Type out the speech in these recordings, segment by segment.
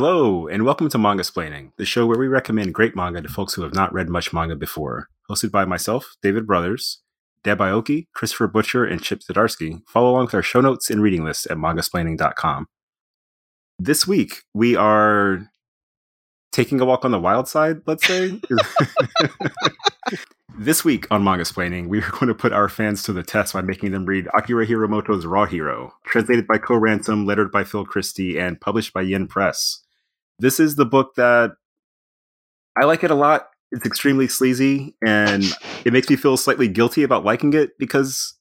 Hello, and welcome to Mangasplaining, the show where we recommend great manga to folks who have not read much manga before. Hosted by myself, David Brothers, Deb Aoki, Christopher Butcher, and Chip Zdarsky. Follow along with our show notes and reading lists at mangasplaining.com. This week, we are taking a walk on the wild side, let's say. this week on Mangasplaining, we are going to put our fans to the test by making them read Akira Hiramoto's Raw Hero, translated by Co Ransom, lettered by Phil Christie, and published by Yen Press. This is the book that I like it a lot. It's extremely sleazy, and it makes me feel slightly guilty about liking it because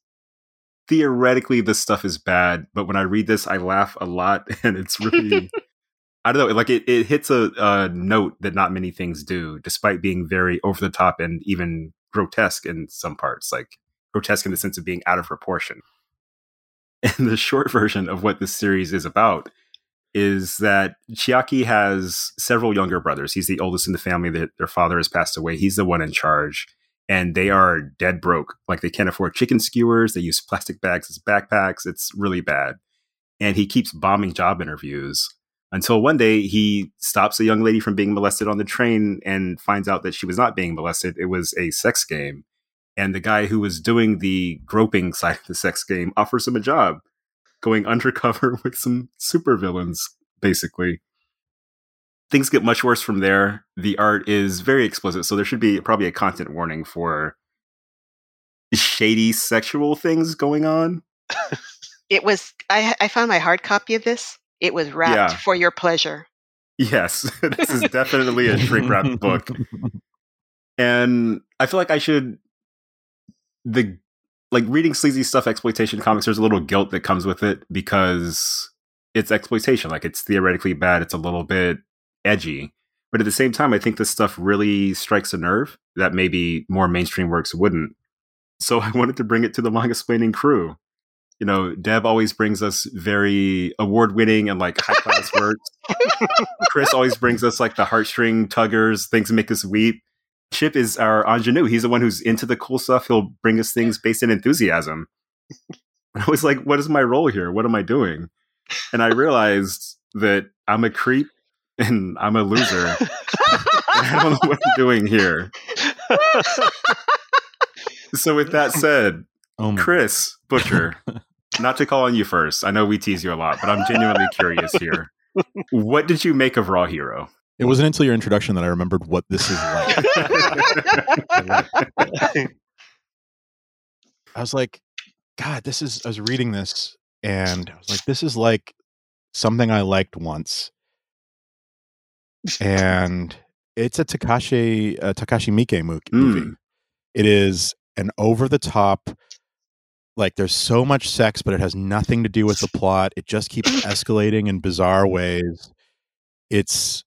theoretically this stuff is bad. But when I read this, I laugh a lot, and it's really. I don't know, like it, it hits a, a note that not many things do, despite being very over the top and even grotesque in some parts, like grotesque in the sense of being out of proportion. And the short version of what this series is about is that Chiaki has several younger brothers. He's the oldest in the family that their father has passed away. He's the one in charge. And they are dead broke. Like they can't afford chicken skewers. They use plastic bags as backpacks. It's really bad. And he keeps bombing job interviews until one day he stops a young lady from being molested on the train and finds out that she was not being molested. It was a sex game. And the guy who was doing the groping side of the sex game offers him a job going undercover with some supervillains, basically. Things get much worse from there. The art is very explicit, so there should be probably a content warning for shady sexual things going on. it was I, I found my hard copy of this it was wrapped yeah. for your pleasure. Yes, this is definitely a shrink wrapped book. And I feel like I should the like reading sleazy stuff exploitation comics there's a little guilt that comes with it because it's exploitation like it's theoretically bad it's a little bit edgy but at the same time i think this stuff really strikes a nerve that maybe more mainstream works wouldn't so i wanted to bring it to the mangasplaining crew you know, Deb always brings us very award winning and like high class works. Chris always brings us like the heartstring tuggers, things that make us weep. Chip is our ingenue. He's the one who's into the cool stuff. He'll bring us things based in enthusiasm. I was like, what is my role here? What am I doing? And I realized that I'm a creep and I'm a loser. I don't know what I'm doing here. so, with that said, oh Chris Butcher, not to call on you first. I know we tease you a lot, but I'm genuinely curious here. What did you make of Raw Hero? It wasn't until your introduction that I remembered what this is like. I was like, God, this is. I was reading this and I was like, this is like something I liked once. And it's a Takashi uh, Takashi Miike movie. Mm. It is an over the top like there's so much sex but it has nothing to do with the plot it just keeps escalating in bizarre ways it's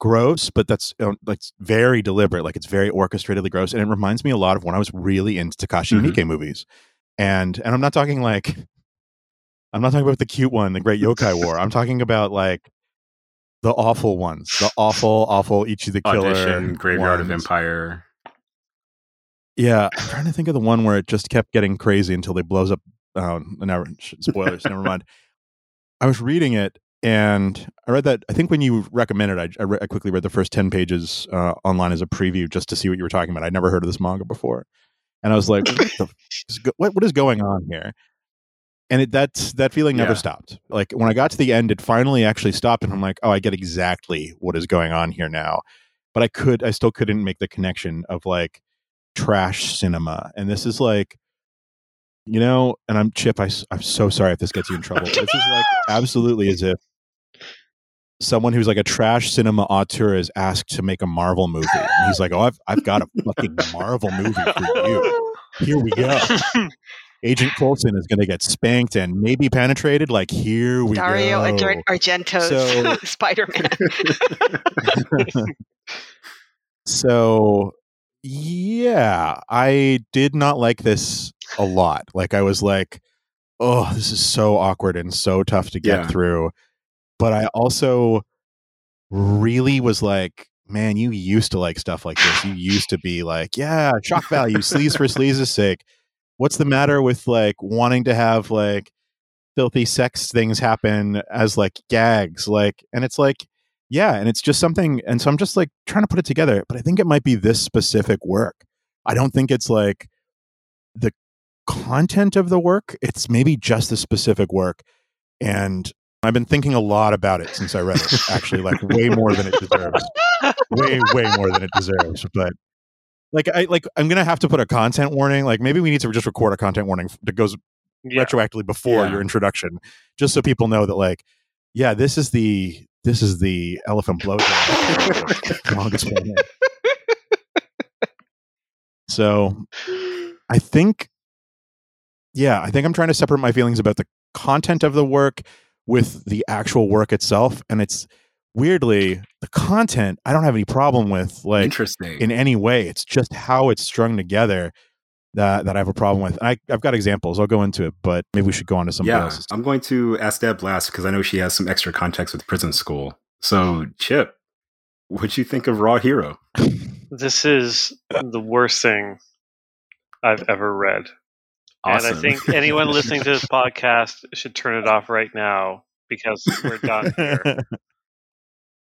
gross but that's like very deliberate like it's very orchestratedly gross and it reminds me a lot of when i was really into takashi mm-hmm. miike movies and and i'm not talking like i'm not talking about the cute one the great yokai war i'm talking about like the awful ones the awful awful ichi the killer Audition, graveyard ones. of empire yeah, I'm trying to think of the one where it just kept getting crazy until they blows up. Oh, never spoilers. never mind. I was reading it and I read that. I think when you recommended, I, I, re- I quickly read the first ten pages uh, online as a preview just to see what you were talking about. I'd never heard of this manga before, and I was like, what, go- what, what is going on here? And it, that's that feeling never yeah. stopped. Like when I got to the end, it finally actually stopped, and I'm like, oh, I get exactly what is going on here now. But I could, I still couldn't make the connection of like trash cinema. And this is like, you know, and I'm Chip. I, I'm so sorry if this gets you in trouble. this is like absolutely as if someone who's like a trash cinema auteur is asked to make a Marvel movie. And he's like, oh, I've, I've got a fucking Marvel movie for you. Here we go. Agent Coulson is going to get spanked and maybe penetrated. Like here we Dario go. Dario Argento's so, Spider Man. so yeah, I did not like this a lot. Like I was like, oh, this is so awkward and so tough to get yeah. through. But I also really was like, man, you used to like stuff like this. You used to be like, yeah, shock value, sleaze for sleaze's sake. What's the matter with like wanting to have like filthy sex things happen as like gags? Like, and it's like, yeah, and it's just something. And so I'm just like trying to put it together, but I think it might be this specific work. I don't think it's like the content of the work. It's maybe just the specific work. And I've been thinking a lot about it since I read it, actually, like way more than it deserves. way, way more than it deserves. But like I like I'm gonna have to put a content warning. Like maybe we need to just record a content warning that goes yeah. retroactively before yeah. your introduction, just so people know that like, yeah, this is the this is the elephant blowjob longest one. So I think yeah, I think I'm trying to separate my feelings about the content of the work with the actual work itself. And it's weirdly the content I don't have any problem with like interesting in any way. It's just how it's strung together that that I have a problem with. And I, I've got examples. I'll go into it, but maybe we should go on to somebody yeah, else's. I'm going to ask Deb last because I know she has some extra context with prison school. So Chip, what'd you think of Raw Hero? This is the worst thing I've ever read. Awesome. And I think anyone listening to this podcast should turn it off right now because we're done here.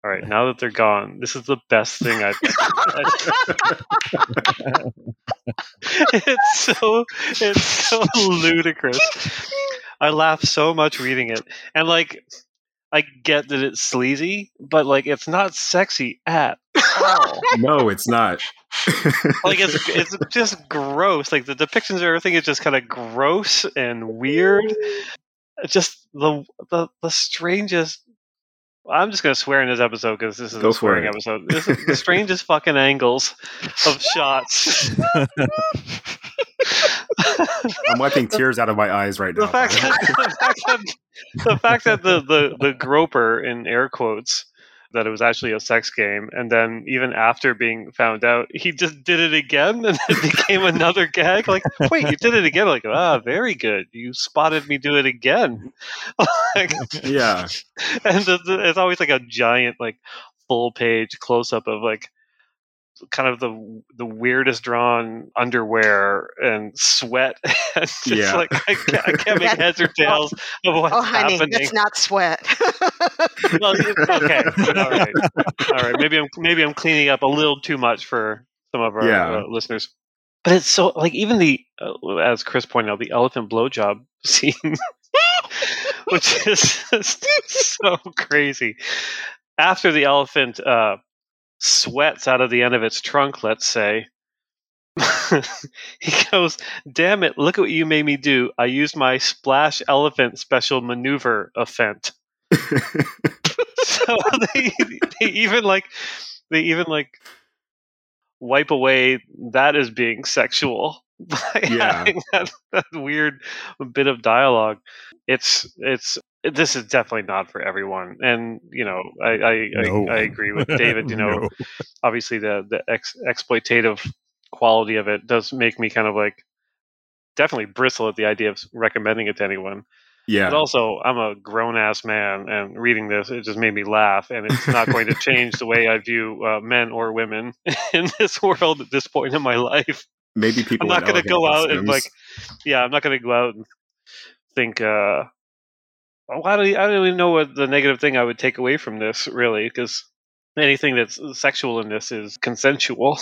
All right, now that they're gone, this is the best thing I've. it's so it's so ludicrous. I laugh so much reading it, and like I get that it's sleazy, but like it's not sexy at all. no, it's not. like it's it's just gross. Like the depictions of everything is just kind of gross and weird. Just the the the strangest. I'm just gonna swear in this episode because this is Go a swearing episode. This is the strangest fucking angles of shots. I'm wiping tears out of my eyes right now. The fact, that, the fact that, the, fact that the, the, the groper in air quotes that it was actually a sex game. And then even after being found out, he just did it again and it became another gag. Like, wait, you did it again? Like, ah, very good. You spotted me do it again. like, yeah. And it's always like a giant, like, full page close up of like kind of the the weirdest drawn underwear and sweat. and just yeah. like I can't, I can't make heads or tails of what's oh, honey, happening. It's not sweat. well, okay, all right, all right. Maybe I'm maybe I'm cleaning up a little too much for some of our yeah. uh, listeners. But it's so like even the uh, as Chris pointed out the elephant blowjob scene, which is so crazy. After the elephant uh, sweats out of the end of its trunk, let's say. he goes, Damn it, look at what you made me do. I used my splash elephant special maneuver offent. so they, they even like they even like wipe away that as being sexual by yeah. having that, that weird bit of dialogue. It's it's this is definitely not for everyone and you know i i, no. I, I, agree with david you know no. obviously the the ex- exploitative quality of it does make me kind of like definitely bristle at the idea of recommending it to anyone yeah but also i'm a grown-ass man and reading this it just made me laugh and it's not going to change the way i view uh, men or women in this world at this point in my life maybe people i'm not going to go out and like yeah i'm not going to go out and think uh I don't, I don't even know what the negative thing I would take away from this, really, because anything that's sexual in this is consensual.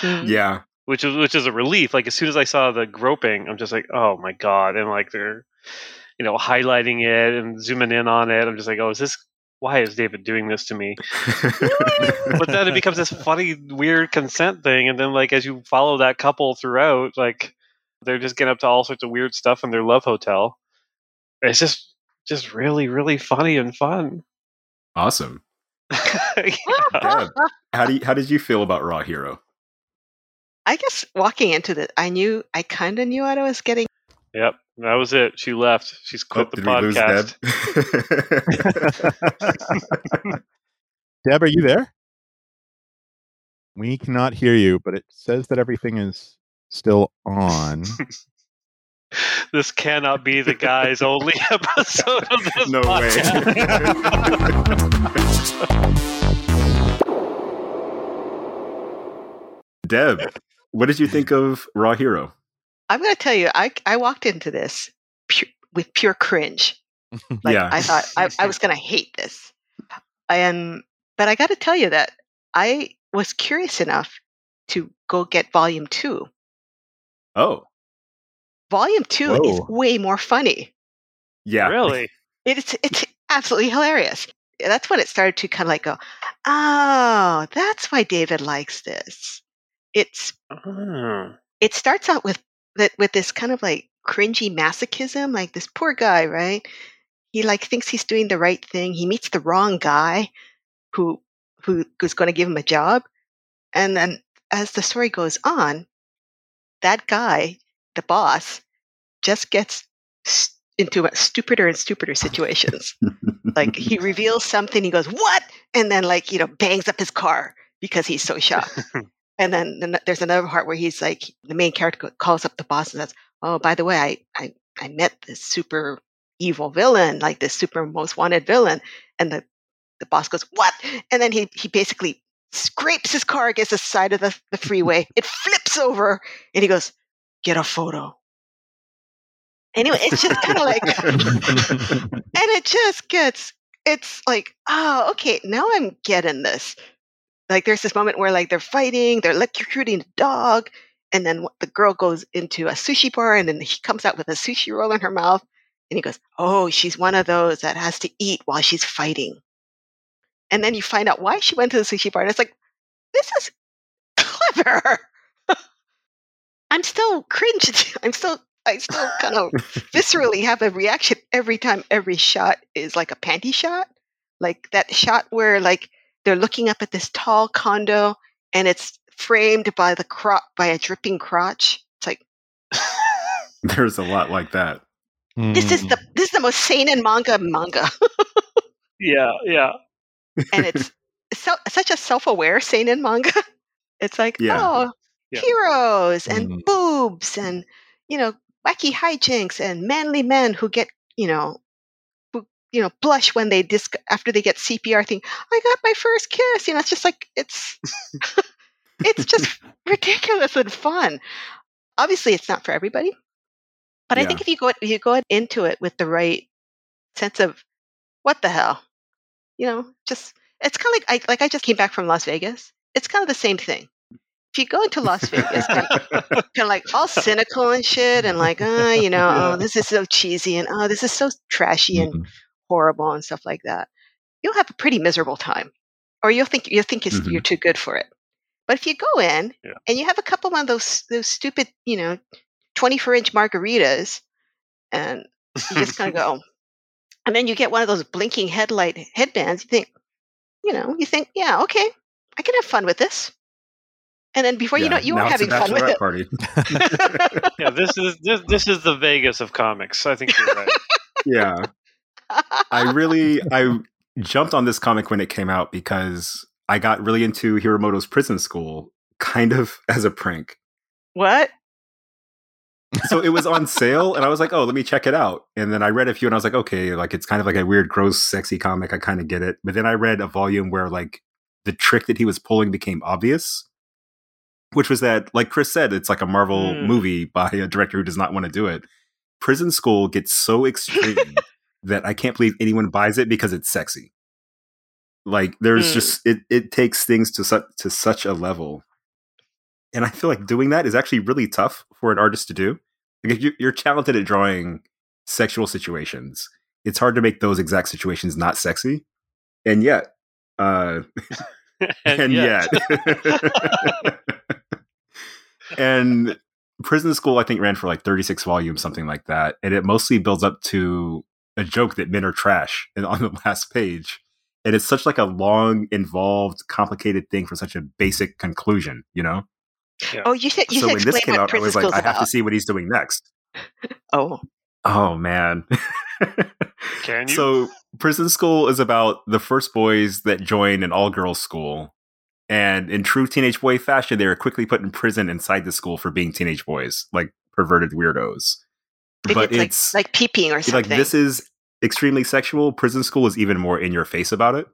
Mm-hmm. Yeah, which is which is a relief. Like as soon as I saw the groping, I'm just like, oh my god, and like they're, you know, highlighting it and zooming in on it. I'm just like, oh, is this? Why is David doing this to me? but then it becomes this funny, weird consent thing, and then like as you follow that couple throughout, like they're just getting up to all sorts of weird stuff in their love hotel it's just just really really funny and fun. Awesome. yeah. how do you, how did you feel about Raw Hero? I guess walking into the, I knew I kind of knew what I was getting. Yep, that was it. She left. She's quit oh, the podcast. Deb? Deb, are you there? We cannot hear you, but it says that everything is still on. This cannot be the guy's only episode of this no podcast. way deb what did you think of raw hero i'm going to tell you i, I walked into this with pure cringe like, yeah i thought i, I was going to hate this And but I got to tell you that I was curious enough to go get volume two. Oh. Volume two Whoa. is way more funny. Yeah. Really? It's it's absolutely hilarious. That's when it started to kind of like go, oh, that's why David likes this. It's oh. it starts out with that with this kind of like cringy masochism, like this poor guy, right? He like thinks he's doing the right thing. He meets the wrong guy who who who's going to give him a job, and then as the story goes on, that guy, the boss, just gets st- into stupider and stupider situations. like he reveals something, he goes, "What?" and then like you know bangs up his car because he's so shocked. and then, then, there's another part where he's like, the main character calls up the boss and says, "Oh, by the way, I I, I met this super evil villain, like this super most wanted villain," and the the boss goes, "What?" and then he he basically scrapes his car against the side of the, the freeway. it flips over, and he goes, "Get a photo." Anyway, it's just kind of like, and it just gets, it's like, oh, okay, now I'm getting this. Like, there's this moment where like they're fighting, they're electrocuting a dog, and then the girl goes into a sushi bar, and then he comes out with a sushi roll in her mouth, and he goes, "Oh, she's one of those that has to eat while she's fighting." And then you find out why she went to the sushi bar, and it's like, this is clever. I'm still cringed. I'm still I still kind of viscerally have a reaction every time every shot is like a panty shot. Like that shot where like they're looking up at this tall condo and it's framed by the crop by a dripping crotch. It's like there's a lot like that. This is the hmm. this is the most seinen manga manga. yeah, yeah. And it's so, such a self-aware seinen manga. It's like, yeah. oh, yeah. heroes and mm. boobs and you know wacky hijinks and manly men who get, you know, who, you know, blush when they disc after they get CPR thing. I got my first kiss. You know, it's just like it's it's just ridiculous and fun. Obviously, it's not for everybody, but yeah. I think if you go if you go into it with the right sense of what the hell, you know, just it's kind of like I like I just came back from Las Vegas. It's kind of the same thing if you go into Las Vegas, kind of, kind of like all cynical and shit, and like, oh, you know, oh, this is so cheesy, and oh, this is so trashy and mm-hmm. horrible and stuff like that, you'll have a pretty miserable time, or you'll think you'll think mm-hmm. you're too good for it. But if you go in yeah. and you have a couple of those those stupid, you know, 24 inch margaritas, and you just kind of go, and then you get one of those blinking headlight headbands, you think, you know, you think, yeah, okay, I can have fun with this and then before yeah, you know it, you were having fun with it. Party. yeah, this is this this is the Vegas of comics. I think you're right. yeah, I really I jumped on this comic when it came out because I got really into Hiramoto's Prison School, kind of as a prank. What? so it was on sale and I was like, oh, let me check it out. And then I read a few and I was like, okay, like it's kind of like a weird, gross, sexy comic. I kind of get it. But then I read a volume where like the trick that he was pulling became obvious which was that, like Chris said, it's like a Marvel mm. movie by a director who does not want to do it. Prison School gets so extreme that I can't believe anyone buys it because it's sexy. Like there's mm. just it it takes things to such to such a level, and I feel like doing that is actually really tough for an artist to do. Like if you're talented at drawing sexual situations, it's hard to make those exact situations not sexy, and yet, uh, and, and yet. yet. And Prison School, I think, ran for like 36 volumes, something like that. And it mostly builds up to a joke that men are trash and on the last page. And it's such like a long, involved, complicated thing for such a basic conclusion, you know? Yeah. Oh, you said you so when this came out, I was like, I have to see what he's doing next. oh. Oh man. Can you? So prison school is about the first boys that join an all girls school and in true teenage boy fashion, they were quickly put in prison inside the school for being teenage boys, like perverted weirdos. Maybe but it's, it's like, like peeping or something. Like this is extremely sexual. Prison school is even more in your face about it.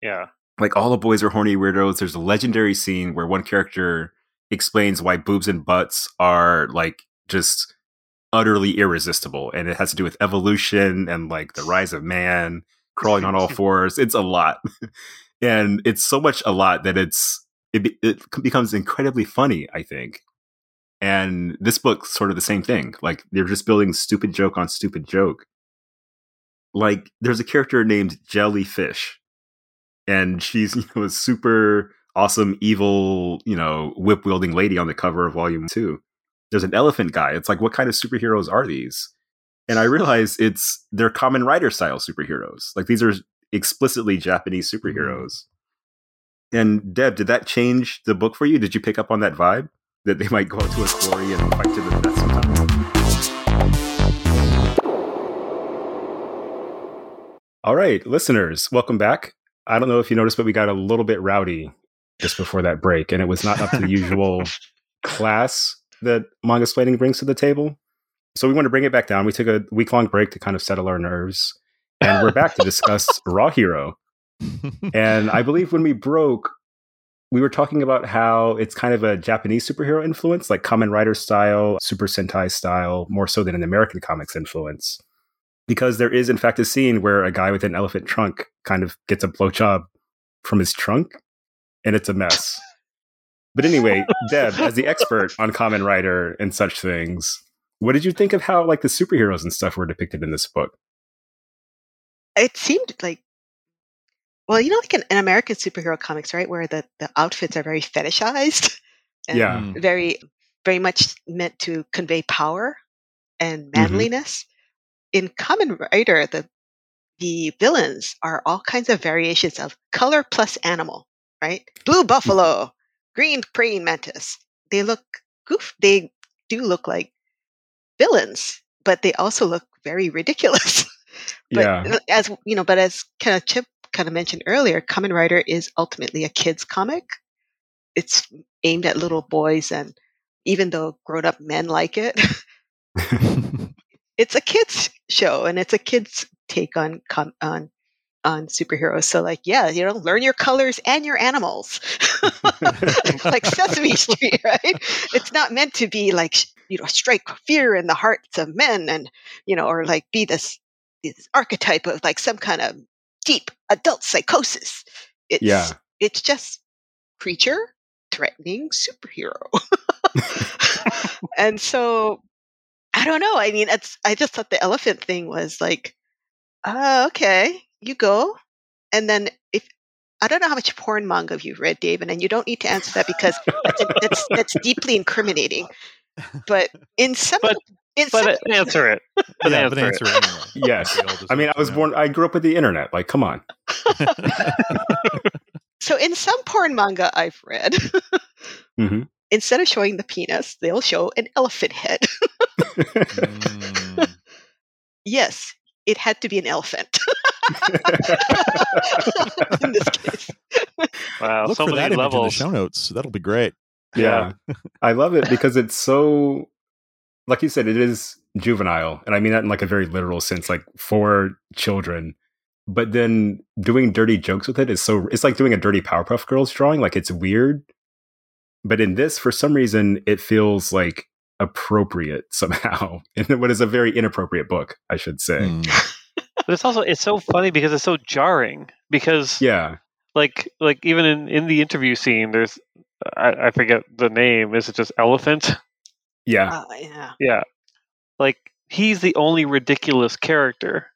Yeah. Like all the boys are horny weirdos. There's a legendary scene where one character explains why boobs and butts are like just utterly irresistible. And it has to do with evolution and like the rise of man crawling on all fours. It's a lot. and it's so much a lot that it's it, it becomes incredibly funny, I think. And this book's sort of the same thing. Like they're just building stupid joke on stupid joke. Like there's a character named Jellyfish, and she's you know a super awesome evil you know whip wielding lady on the cover of volume two. There's an elephant guy. It's like what kind of superheroes are these? And I realize it's they're Kamen Rider style superheroes. Like these are explicitly Japanese mm-hmm. superheroes. And Deb, did that change the book for you? Did you pick up on that vibe that they might go out to a quarry and fight to the death sometimes? All right, listeners, welcome back. I don't know if you noticed, but we got a little bit rowdy just before that break, and it was not up to the usual class that Mangasplaining brings to the table. So we want to bring it back down. We took a week long break to kind of settle our nerves, and we're back to discuss Raw Hero and I believe when we broke, we were talking about how it's kind of a Japanese superhero influence, like Kamen Rider style, Super Sentai style, more so than an American comics influence. Because there is, in fact, a scene where a guy with an elephant trunk kind of gets a blowjob from his trunk, and it's a mess. But anyway, Deb, as the expert on Kamen Rider and such things, what did you think of how like the superheroes and stuff were depicted in this book? It seemed like well, you know, like in, in American superhero comics, right, where the, the outfits are very fetishized and yeah. Mm. very, very much meant to convey power and mm-hmm. manliness. Mm-hmm. In Kamen Rider, the the villains are all kinds of variations of color plus animal, right? Blue buffalo, green praying mantis. They look goof. They do look like villains, but they also look very ridiculous. but yeah. as you know, but as kind of Chip kind of mentioned earlier, Kamen Rider is ultimately a kids comic. It's aimed at little boys, and even though grown up men like it, it's a kids show and it's a kids take on on on superheroes. So like, yeah, you know, learn your colors and your animals, like Sesame Street, right? It's not meant to be like you know strike fear in the hearts of men, and you know, or like be this this archetype of like some kind of deep adult psychosis. It's, yeah. It's just creature threatening superhero. and so I don't know. I mean, it's, I just thought the elephant thing was like, uh, okay, you go. And then if, I don't know how much porn manga you've read, David, and you don't need to answer that because that's, that's, that's deeply incriminating. But in some but but answer it. But yeah, answer, but answer it. Anyway. Yes. I mean, I was born, I grew up with the internet. Like, come on. so, in some porn manga I've read, mm-hmm. instead of showing the penis, they'll show an elephant head. mm. Yes, it had to be an elephant. in this case. Wow, Look so for that levels. image in the show notes. That'll be great. Yeah. yeah. I love it because it's so like you said, it is juvenile, and I mean that in like a very literal sense, like for children. But then doing dirty jokes with it is so it's like doing a dirty Powerpuff Girls drawing. Like it's weird, but in this, for some reason, it feels like appropriate somehow in what is a very inappropriate book, I should say. Mm. but it's also it's so funny because it's so jarring because yeah, like like even in in the interview scene, there's I, I forget the name. Is it just elephant? Yeah. Uh, yeah. Yeah. Like he's the only ridiculous character.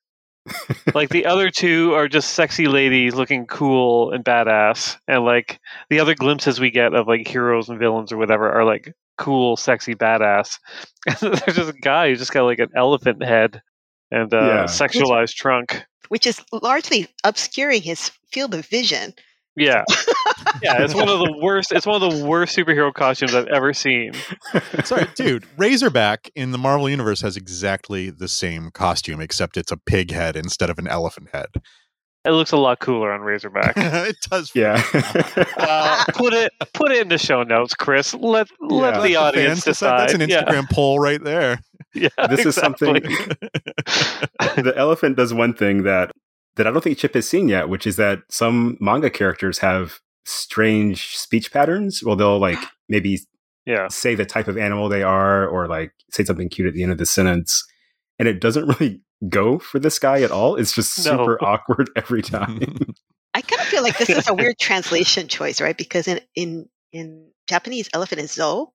like the other two are just sexy ladies looking cool and badass and like the other glimpses we get of like heroes and villains or whatever are like cool sexy badass and there's just a guy who's just got like an elephant head and a yeah. sexualized which, trunk which is largely obscuring his field of vision yeah, yeah. It's one of the worst. It's one of the worst superhero costumes I've ever seen. Sorry, dude. Razorback in the Marvel universe has exactly the same costume, except it's a pig head instead of an elephant head. It looks a lot cooler on Razorback. it does. Yeah. uh, put it put it in the show notes, Chris. Let yeah. let the audience decide. That's an Instagram yeah. poll right there. Yeah, this exactly. is something. the elephant does one thing that that I don't think Chip has seen yet, which is that some manga characters have strange speech patterns. Well, they'll like maybe yeah. say the type of animal they are or like say something cute at the end of the sentence. And it doesn't really go for this guy at all. It's just super no. awkward every time. I kind of feel like this is a weird translation choice, right? Because in in in Japanese, elephant is zo.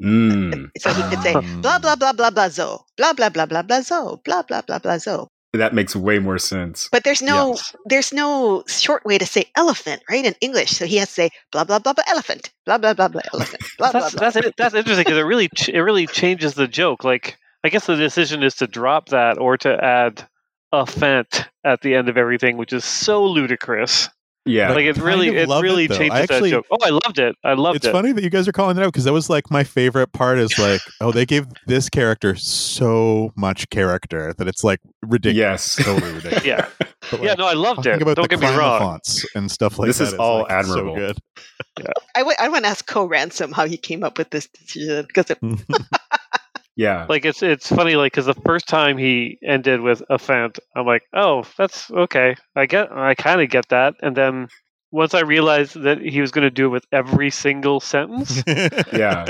Mm. So he could say blah blah blah blah blah zo, blah blah blah blah blah zo, blah blah blah blah zo. That makes way more sense. But there's no yes. there's no short way to say elephant, right? In English, so he has to say blah blah blah blah elephant, blah blah blah blah elephant, blah that's, blah. That's that's interesting because it really it really changes the joke. Like I guess the decision is to drop that or to add a fent at the end of everything, which is so ludicrous. Yeah, like it really, it really it, changes actually, that joke. Oh, I loved it. I loved it's it. It's funny that you guys are calling it out because that was like my favorite part. Is like, oh, they gave this character so much character that it's like ridiculous. Yes, totally ridiculous. yeah, like, yeah. No, I loved it. About Don't the get me wrong. Fonts and stuff like this that. This is all like, admirable. So good. yeah. I, w- I want to ask Co Ransom how he came up with this decision because it. Yeah. Like it's it's funny like cuz the first time he ended with a fent, I'm like, "Oh, that's okay. I get I kind of get that." And then once I realized that he was going to do it with every single sentence, yeah.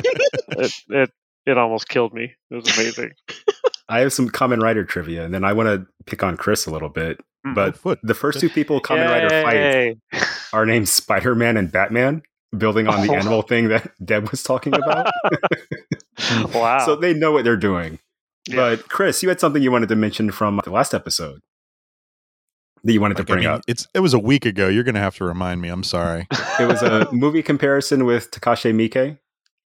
It, it it almost killed me. It was amazing. I have some Kamen Rider trivia, and then I want to pick on Chris a little bit. Mm-hmm. But oh, the first two people Kamen Rider fight are named Spider Man and Batman building on the oh. animal thing that Deb was talking about. wow. So they know what they're doing. Yeah. But Chris, you had something you wanted to mention from the last episode that you wanted like, to bring I mean, up. It's it was a week ago. You're going to have to remind me. I'm sorry. it was a movie comparison with Takashi Miike.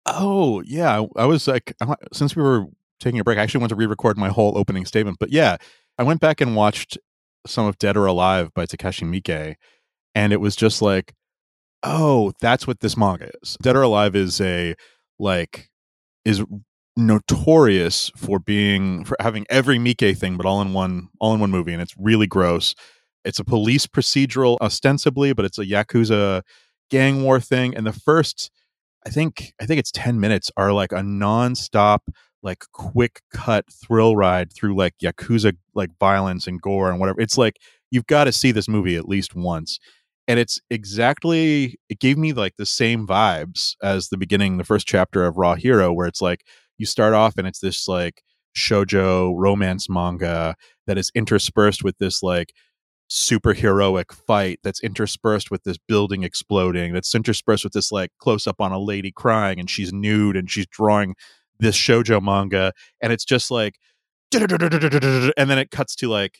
Oh yeah, I, I was like, since we were taking a break, I actually want to re-record my whole opening statement. But yeah, I went back and watched some of Dead or Alive by Takashi Miike, and it was just like oh, that's what this manga is. Dead or Alive is a like is notorious for being for having every Miike thing, but all in one all in one movie, and it's really gross. It's a police procedural ostensibly, but it's a yakuza gang war thing. And the first, I think, I think it's ten minutes are like a nonstop, like quick cut thrill ride through like yakuza like violence and gore and whatever. It's like you've got to see this movie at least once and it's exactly it gave me like the same vibes as the beginning the first chapter of raw hero where it's like you start off and it's this like shojo romance manga that is interspersed with this like superheroic fight that's interspersed with this building exploding that's interspersed with this like close up on a lady crying and she's nude and she's drawing this shojo manga and it's just like and then it cuts to like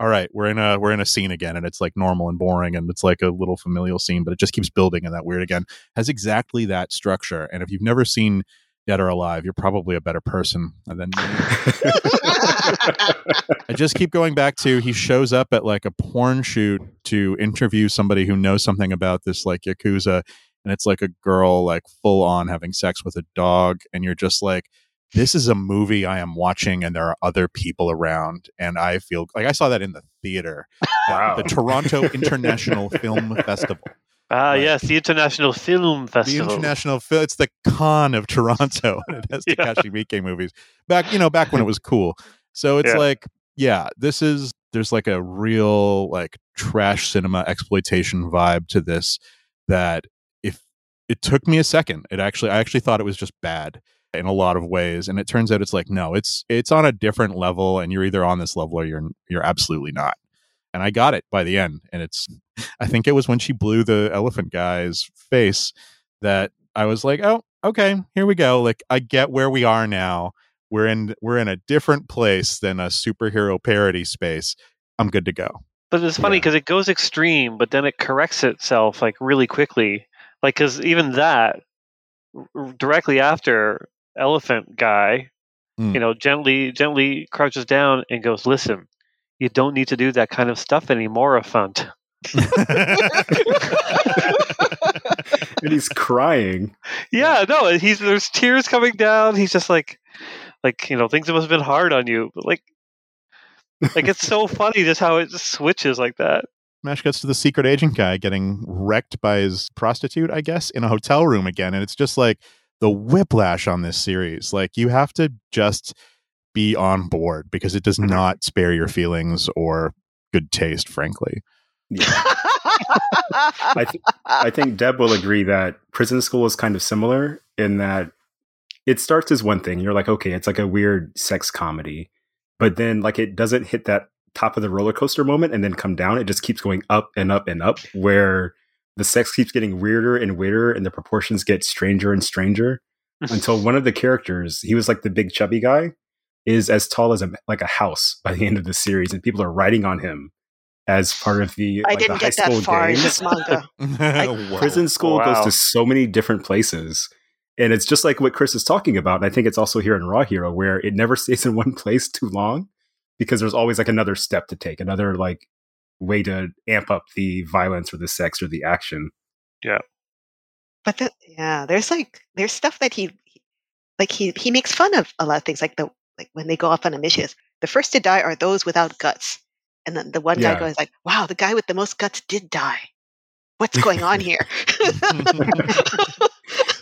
all right, we're in a we're in a scene again, and it's like normal and boring, and it's like a little familial scene, but it just keeps building and that weird again has exactly that structure. And if you've never seen Dead or Alive, you're probably a better person than me. I just keep going back to he shows up at like a porn shoot to interview somebody who knows something about this like yakuza, and it's like a girl like full on having sex with a dog, and you're just like this is a movie I am watching and there are other people around and I feel like I saw that in the theater. Wow. The Toronto International Film Festival. Ah, right. yes, the International Film Festival. The International Film. It's the con of Toronto. it has yeah. Takashi Miike movies. Back, you know, back when it was cool. So it's yeah. like, yeah, this is there's like a real like trash cinema exploitation vibe to this that if it took me a second, it actually I actually thought it was just bad in a lot of ways and it turns out it's like no it's it's on a different level and you're either on this level or you're you're absolutely not. And i got it by the end and it's i think it was when she blew the elephant guy's face that i was like oh okay here we go. Like i get where we are now. We're in we're in a different place than a superhero parody space. I'm good to go. But it's funny because yeah. it goes extreme but then it corrects itself like really quickly. Like because even that directly after elephant guy, mm. you know, gently gently crouches down and goes, "Listen, you don't need to do that kind of stuff anymore, Afant." and he's crying. Yeah, no, he's there's tears coming down. He's just like, like you know, things must have been hard on you, but like, like it's so funny just how it just switches like that. Mash gets to the secret agent guy getting wrecked by his prostitute, I guess, in a hotel room again, and it's just like the whiplash on this series. Like you have to just be on board because it does mm-hmm. not spare your feelings or good taste, frankly. Yeah. I, th- I think Deb will agree that prison school is kind of similar in that it starts as one thing. You're like, okay, it's like a weird sex comedy. but then like it doesn't hit that top of the roller coaster moment and then come down. It just keeps going up and up and up where the sex keeps getting weirder and weirder and the proportions get stranger and stranger until one of the characters, he was like the big chubby guy, is as tall as a like a house by the end of the series, and people are writing on him as part of the. I like, didn't the get that far games. in this manga. Wow. Prison school Wow. goes to so many different places. And it's just like what Chris is talking about. And I think it's also here in Raw Hero where it never stays in one place too long because there's always like another step to take, another like way to amp up the violence or the sex or the action. Yeah. But the, yeah, there's like there's stuff that he he- like he he makes fun of a lot of things like the like when they go off on a mission. The first to die are those without guts, and then the one Yeah. guy goes like, "Wow, the guy with the most guts did die. What's going on here?"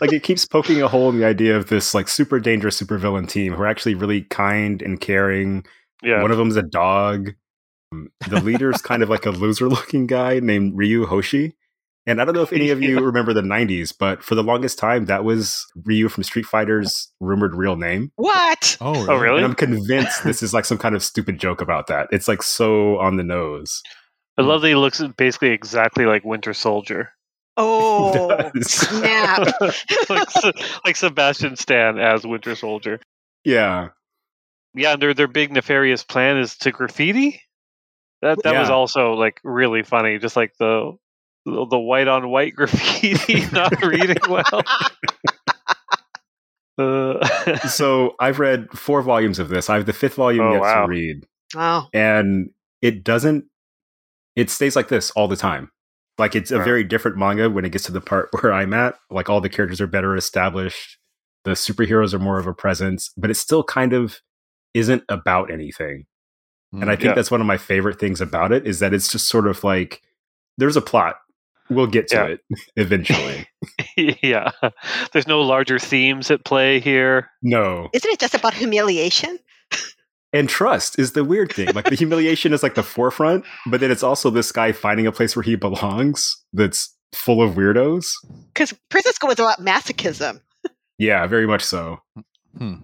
like it keeps poking a hole in the idea of this like super dangerous supervillain team who are actually really kind and caring. Yeah. One of them's a dog. Um, The leader's kind of like a loser looking guy named Ryu Hoshi. And I don't know if any of you remember the 90s, but for the longest time, that was Ryu from Street Fighter's rumored real name. what? Oh, Oh, really? And I'm convinced this is like some kind of stupid joke about that. It's like so on the nose. I love that he looks basically exactly like Winter Soldier. Oh, snap! like, like Sebastian Stan as Winter Soldier. Yeah. Yeah, and their their big nefarious plan is to graffiti. That that was also like really funny. Just like the the white on white graffiti not reading well. Uh, So I've read four volumes of this. I have the fifth volume Oh, yet wow. to read. Wow. and it doesn't it stays like this all the time like it's a Right. very different manga when it gets to the part where i'm at like all the characters are better established the superheroes are more of a presence but it still kind of isn't about anything and i think Yeah. that's one of my favorite things about it is that it's just sort of like there's a plot we'll get to Yeah. it eventually yeah, there's no larger themes at play here. no Isn't it just about humiliation? and trust is the weird thing like the humiliation is like the forefront but then it's also this guy finding a place where he belongs that's full of weirdos Because prison school was about masochism. Yeah, very much so. Hmm.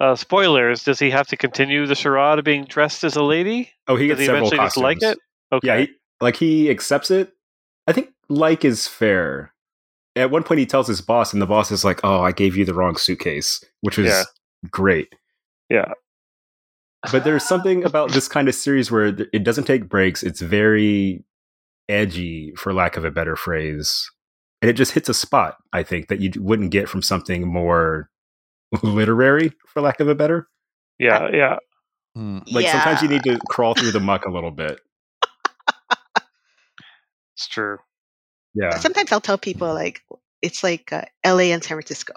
Uh, spoilers: Does he have to continue the charade of being dressed as a lady? Oh, he gets Does he several eventually costumes. just like it? Okay. Yeah, he, like he accepts it. I think like is fair. At one point, he tells his boss, and the boss is like, "Oh, I gave you the wrong suitcase," which was Yeah. great. Yeah. But there's something about this kind of series where it doesn't take breaks. It's very edgy, for lack of a better phrase, and it just hits a spot. I think that you wouldn't get from something more literary, for lack of a better. yeah, yeah. Hmm. Like yeah. sometimes you need to crawl through the muck a little bit. It's true. Yeah. Sometimes I'll tell people like it's like uh, L.A. and San Francisco.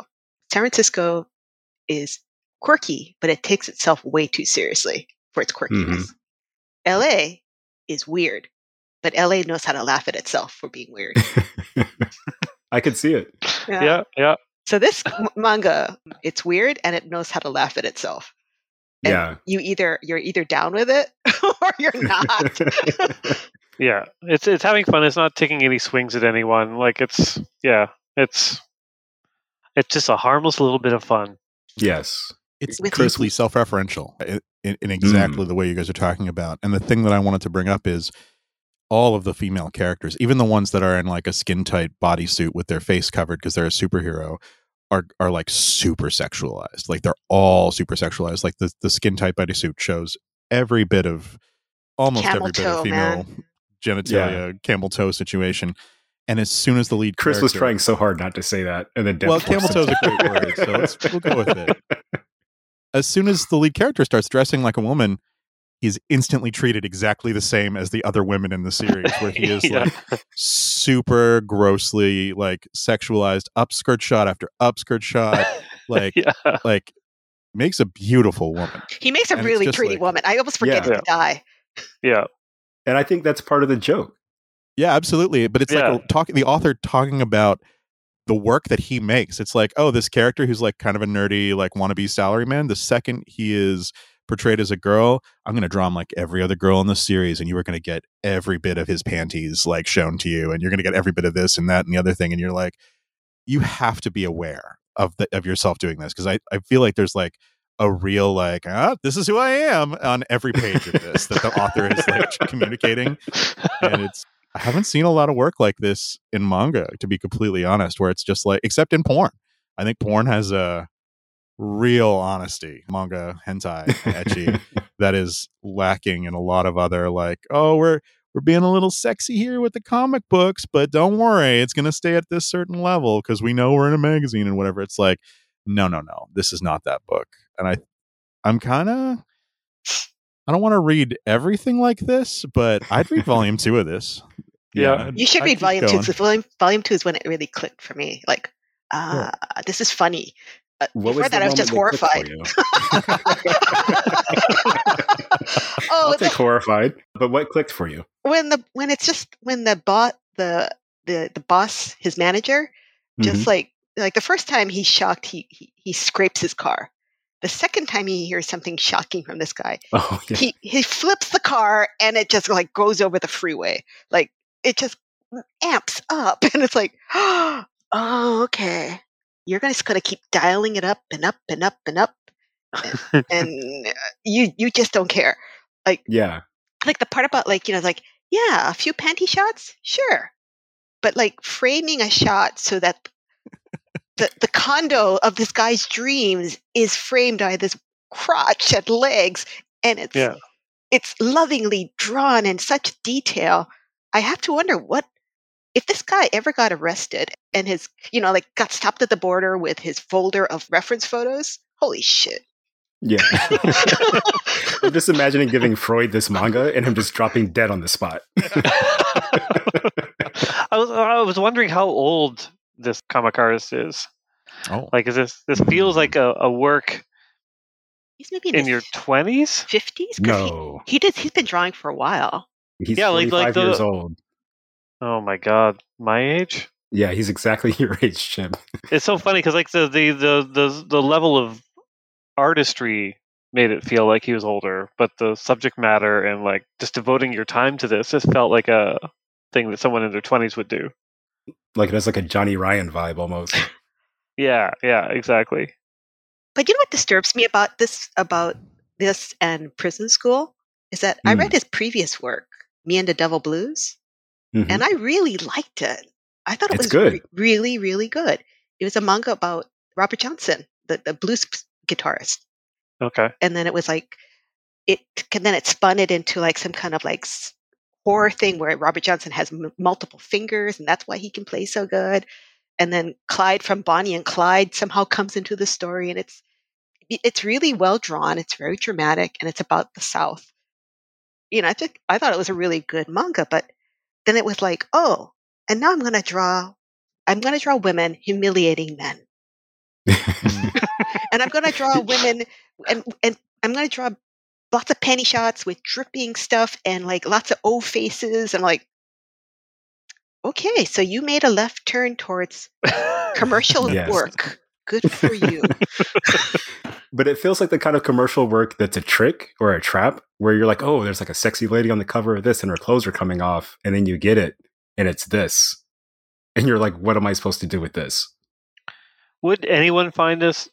San Francisco is quirky, but it takes itself way too seriously for its quirkiness. L.A. is weird, but L.A. knows how to laugh at itself for being weird. I could see it. Yeah, yeah. So this manga, it's weird and it knows how to laugh at itself. And Yeah. You either you're either down with it or you're not. Yeah, it's it's having fun. It's not taking any swings at anyone. Like it's yeah, it's it's just a harmless little bit of fun. yes. It's With- deeply self-referential in, in, in exactly the way you guys are talking about. And the thing that I wanted to bring up is all of the female characters, even the ones that are in like a skin tight bodysuit with their face covered because they're a superhero, are are like super sexualized. Like they're all super sexualized. Like the the skin tight bodysuit shows every bit of almost Camel every bit of female genitalia, camel toe situation. And as soon as the lead Chris was trying so hard not to say that, and then Deb well, forced camel toe is a great word, so let's, we'll go with it. As soon as the lead character starts dressing like a woman, he's instantly treated exactly the same as the other women in the series, where he is Yeah. like super grossly like sexualized, upskirt shot after upskirt shot, like yeah, like makes a beautiful woman. he makes a And really pretty like- woman. I almost forget Yeah. to die. yeah, and I think that's part of the joke. Yeah, absolutely. But it's Yeah. like talking the author talking about the work that he makes. It's like, oh, this character who's like kind of a nerdy, like wannabe salaryman. The second he is portrayed as a girl, I'm going to draw him like every other girl in the series, and you are going to get every bit of his panties like shown to you, and you're going to get every bit of this and that and the other thing, and you're like, you have to be aware of the of yourself doing this because I I feel like there's like a real like ah, this is who I am on every page of this that the author is like communicating, and it's I haven't seen a lot of work like this in manga to be completely honest, where it's just like except in porn. I think porn has a real honesty manga hentai ecchi that is lacking in a lot of other like oh we're we're being a little sexy here with the comic books but don't worry it's going to stay at this certain level because we know we're in a magazine and whatever. It's like no no no this is not that book. And i i'm kind of i don't want to read everything like this but i'd read volume two of this. Yeah, you should I'd read volume going. two volume, volume two is when it really clicked for me like uh, yeah. this is funny. uh, what before that, I was just horrified. oh, I'll take the, horrified. But what clicked for you? When the when it's just when the bot the the the boss his manager just mm-hmm. like like the first time he's shocked he, he he scrapes his car. The second time he hears something shocking from this guy, oh, yeah. he he flips the car and it just like goes over the freeway. Like it just amps up and it's like oh okay you're gonna just going to keep dialing it up and up and up and up and, and uh, you you just don't care. Like yeah. like the part about like you know like yeah a few panty shots? Sure. But like framing a shot so that the the condo of this guy's dreams is framed by this crotch and legs and it's yeah. it's lovingly drawn in such detail i have to wonder what if this guy ever got arrested and his, you know, like got stopped at the border with his folder of reference photos, holy shit. Yeah. I'm just imagining giving Freud this manga and him just dropping dead on the spot. I was I was wondering how old this comic artist is. Oh. Like is this this feels like a, a work He's maybe in, in your twenties? Fifties? No. He, he did he's been drawing for a while. He's yeah, like, like the, years old. Oh my god, my age? Yeah, he's exactly your age, Jim. it's so funny because like the, the the the the level of artistry made it feel like he was older, but the subject matter and like just devoting your time to this just felt like a thing that someone in their twenties would do. Like it has like a Johnny Ryan vibe almost. yeah, yeah, exactly. But you know what disturbs me about this about this and prison school is that mm. I read hmm. his previous work, Me and the Devil Blues. Mm-hmm. And I really liked it. I thought it it's was good. Re- really, really good. It was a manga about Robert Johnson, the, the blues guitarist. Okay. And then it was like, it, and then it spun it into like some kind of like horror thing where Robert Johnson has m- multiple fingers and that's why he can play so good. And then Clyde from Bonnie and Clyde somehow comes into the story and it's, it's really well drawn. It's very dramatic and it's about the South. You know, I think I thought it was a really good manga, but then it was like, oh, and now I'm going to draw, I'm going to draw women humiliating men. and I'm going to draw women, and, and I'm going to draw lots of panty shots with dripping stuff and like lots of O faces and like, okay, so you made a left turn towards commercial work. Good for you. but it feels like the kind of commercial work that's a trick or a trap where you're like, oh, there's like a sexy lady on the cover of this and her clothes are coming off. And then you get it and it's this. And you're like, what am I supposed to do with this? Would anyone find this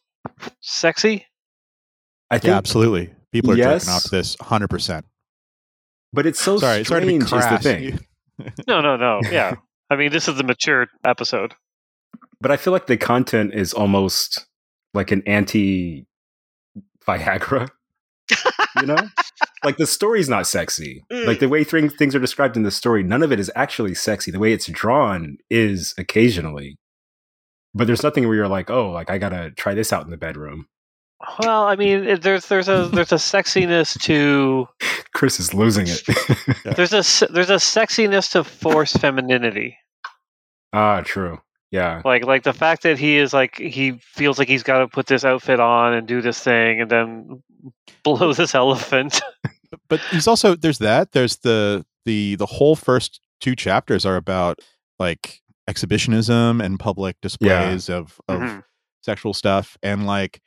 sexy? I think yeah, absolutely. People are yes, jerking off to this 100%. But it's so sorry, sorry to be crass. the thing. no, no, no. Yeah. I mean, this is a mature episode. But I feel like the content is almost like an anti Viagra. you know? like the story's not sexy. Mm. Like the way th- things are described in the story, none of it is actually sexy. The way it's drawn is occasionally. But there's nothing where you're like, oh, like I gotta try this out in the bedroom. Well, I mean, there's there's a there's a sexiness to. Chris is losing it. there's a there's a sexiness to force femininity. Ah, true. Yeah. Like like the fact that he is like he feels like he's got to put this outfit on and do this thing and then blow this elephant. but he's also there's that there's the the the whole first two chapters are about like exhibitionism and public displays yeah. of of mm-hmm. sexual stuff and like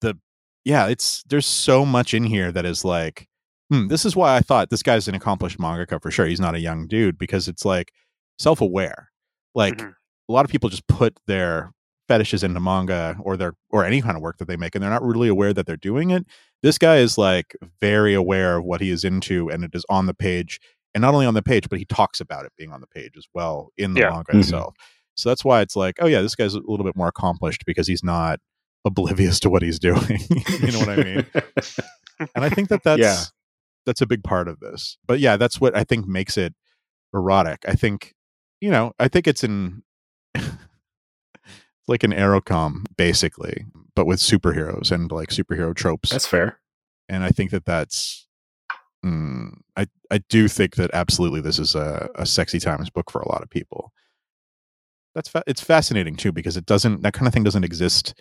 the yeah it's there's so much in here that is like hmm, this is why I thought this guy's an accomplished mangaka for sure he's not a young dude because it's like self-aware like mm-hmm a lot of people just put their fetishes into manga or their or any kind of work that they make and they're not really aware that they're doing it this guy is like very aware of what he is into and it is on the page and not only on the page but he talks about it being on the page as well in the yeah. manga mm-hmm. itself so that's why it's like oh yeah this guy's a little bit more accomplished because he's not oblivious to what he's doing you know what i mean and i think that that's yeah. that's a big part of this but yeah that's what i think makes it erotic i think you know i think it's in like an Erocom, basically, but with superheroes and like superhero tropes. That's fair. And I think that that's. Mm, I I do think that absolutely this is a, a sexy times book for a lot of people. That's fa- it's fascinating too because it doesn't that kind of thing doesn't exist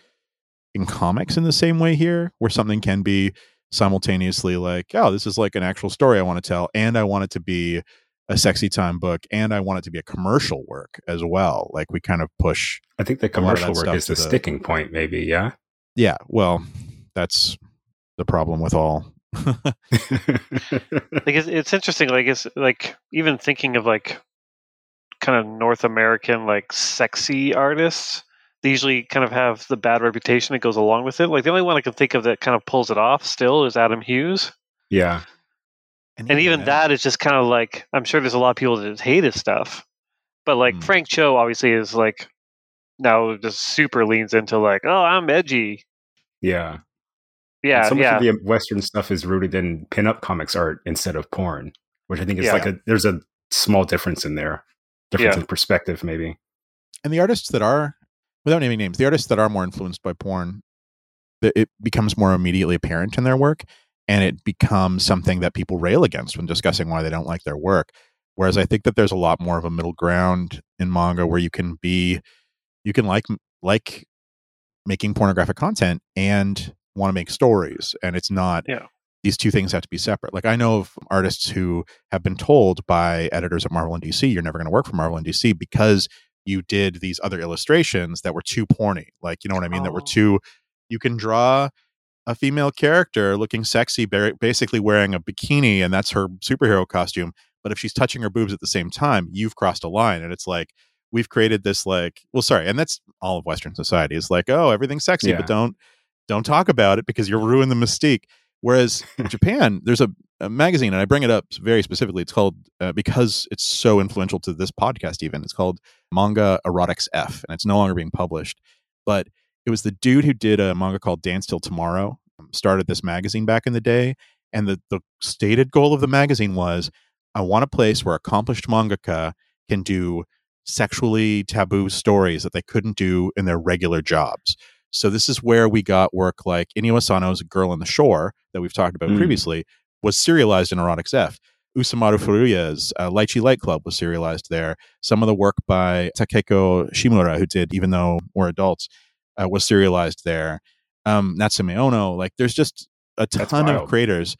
in comics in the same way here, where something can be simultaneously like, oh, this is like an actual story I want to tell, and I want it to be a sexy time book and I want it to be a commercial work as well. Like we kind of push. I think the commercial work is the, the sticking point, maybe. Yeah. Yeah. Well, that's the problem with all. like it's, it's interesting. Like it's like even thinking of like kind of North American like sexy artists. They usually kind of have the bad reputation that goes along with it. Like the only one I can think of that kind of pulls it off still is Adam Hughes. Yeah. And, and even, that is just kind of like I'm sure there's a lot of people that hate his stuff, but like mm. Frank Cho obviously is like now just super leans into like oh I'm edgy. Yeah. Yeah, so much yeah. of the Western stuff is rooted in pinup comics art instead of porn, which I think is yeah. like a there's a small difference in there, difference yeah. in perspective maybe. And the artists that are, without naming names, the artists that are more influenced by porn, it becomes more immediately apparent in their work and it becomes something that people rail against when discussing why they don't like their work. Whereas I think that there's a lot more of a middle ground in manga where you can be, you can like like making pornographic content and want to make stories, and it's not. Yeah. These two things have to be separate. Like I know of artists who have been told by editors at Marvel and DC, "You're never going to work for Marvel and DC because you did these other illustrations that were too porny." Like you know what I mean? Oh. That were oh. too. You can draw a female character looking sexy, basically wearing a bikini, and that's her superhero costume. But if she's touching her boobs at the same time, you've crossed a line. And it's like, we've created this like, well, sorry, and that's all of Western society is like, oh, everything's sexy, yeah. but don't don't talk about it because you'll ruin the mystique. Whereas Japan, there's a, a, magazine, and I bring it up very specifically. It's called uh, because it's so influential to this podcast. Even it's called Manga Erotics F, and it's no longer being published. But it was the dude who did a manga called Dance Till Tomorrow, um, started this magazine back in the day. And the, the stated goal of the magazine was I want a place where accomplished mangaka can do sexually taboo stories that they couldn't do in their regular jobs. So this is where we got work like Inio Asano's Girl on the Shore that we've talked about mm. previously was serialized in Erotics F. Usamaru Furuya's uh, Lychee Light Club was serialized there. Some of the work by Takako Shimura, who did Even Though We're Adults, uh, was serialized there. Um, Natsume Ono, like there's just a ton of creators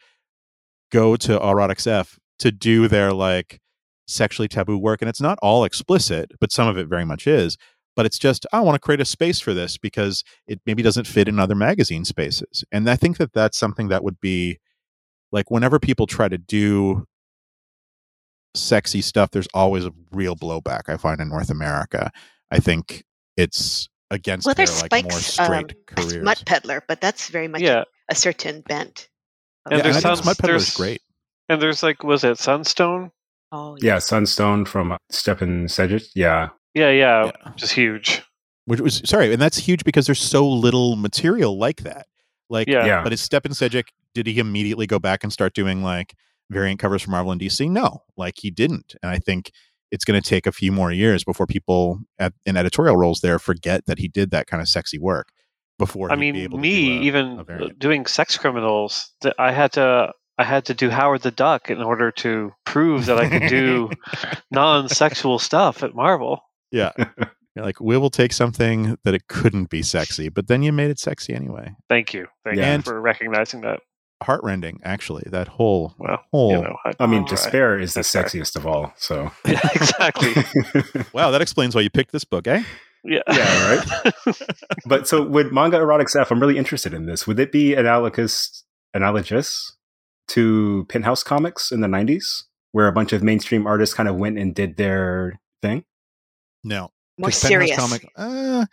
go to Erotics F to do their like sexually taboo work, and it's not all explicit, but some of it very much is. But it's just I want to create a space for this because it maybe doesn't fit in other magazine spaces, and I think that that's something that would be like whenever people try to do sexy stuff, there's always a real blowback. I find in North America. I think it's against well, their like more straight um, careers. Smut Peddler, but that's very much yeah. a, a certain bent. And yeah, there's Sun, Smut Peddler is great. And there's like, was it Sunstone? Oh yeah, yeah Sunstone from Stephan Šejić. Yeah. yeah, yeah, yeah, just huge. Which was sorry, and that's huge because there's so little material like that. Like, yeah, yeah. but is Stephan Šejić? Did he immediately go back and start doing like variant covers for Marvel and DC? No, like he didn't. And I think it's going to take a few more years before people at, in editorial roles there forget that he did that kind of sexy work before i mean me do a, even a doing sex criminals that i had to i had to do howard the duck in order to prove that i could do non-sexual stuff at marvel. Yeah. You're like we will take something that it couldn't be sexy but then you made it sexy anyway. Thank you. Thank yeah. you for recognizing that heartrending actually that whole well, whole you know, I, I, mean despair is the sexiest of all so. Yeah exactly. Wow that explains why you picked this book eh? Yeah. Yeah right? But so would manga erotics f i'm really interested in this. Would it be analogous analogous to penthouse comics in the 90s where a bunch of mainstream artists kind of went and did their thing? No. More serious. Comic uh,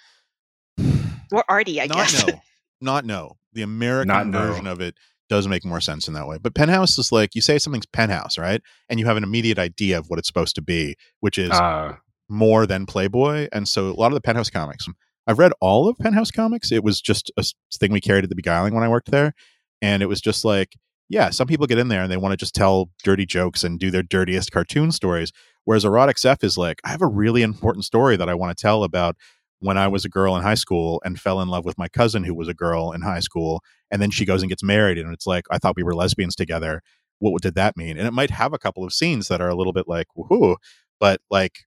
Or Artie, I not guess. No, not no. The American not version no. of it does make more sense in that way. But Penthouse is like you say something's Penthouse, right? And you have an immediate idea of what it's supposed to be, which is uh, more than Playboy. And so a lot of the Penthouse comics, I've read all of Penthouse comics. It was just a thing we carried at the Beguiling when I worked there, and it was just like, yeah, some people get in there and they want to just tell dirty jokes and do their dirtiest cartoon stories. Whereas Erotics F is like, I have a really important story that I want to tell about when I was a girl in high school and fell in love with my cousin who was a girl in high school. And then she goes and gets married. And it's like, I thought we were lesbians together. What did that mean? And it might have a couple of scenes that are a little bit like, woohoo, but like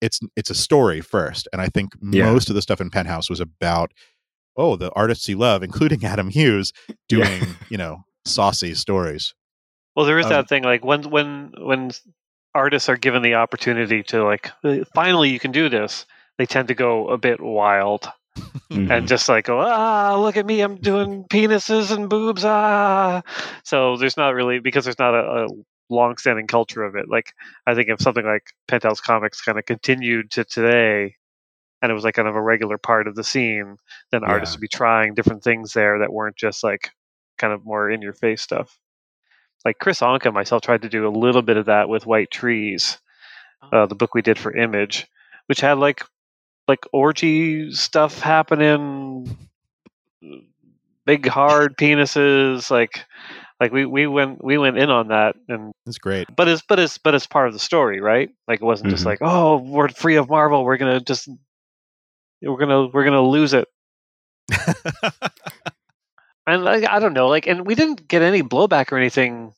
it's it's a story first. And I think yeah. most of the stuff in Penthouse was about, oh, the artists you love, including Adam Hughes, doing, yeah. you know, saucy stories. Well, there is um, that thing like when when when artists are given the opportunity to like finally you can do this they tend to go a bit wild mm-hmm. and just like go ah look at me i'm doing penises and boobs ah so there's not really because there's not a, a long-standing culture of it like i think if something like penthouse comics kind of continued to today and it was like kind of a regular part of the scene then yeah. artists would be trying different things there that weren't just like kind of more in your face stuff like kris anka and myself tried to do a little bit of that with white trees oh. uh, the book we did for image which had like like orgy stuff happening, big hard penises, like like we, we went we went in on that and it's great. but it's but it's but it's part of the story right? Like it wasn't mm-hmm. just like oh we're free of marvel we're gonna just we're gonna we're gonna lose it. And like, i don't know like and we didn't get any blowback or anything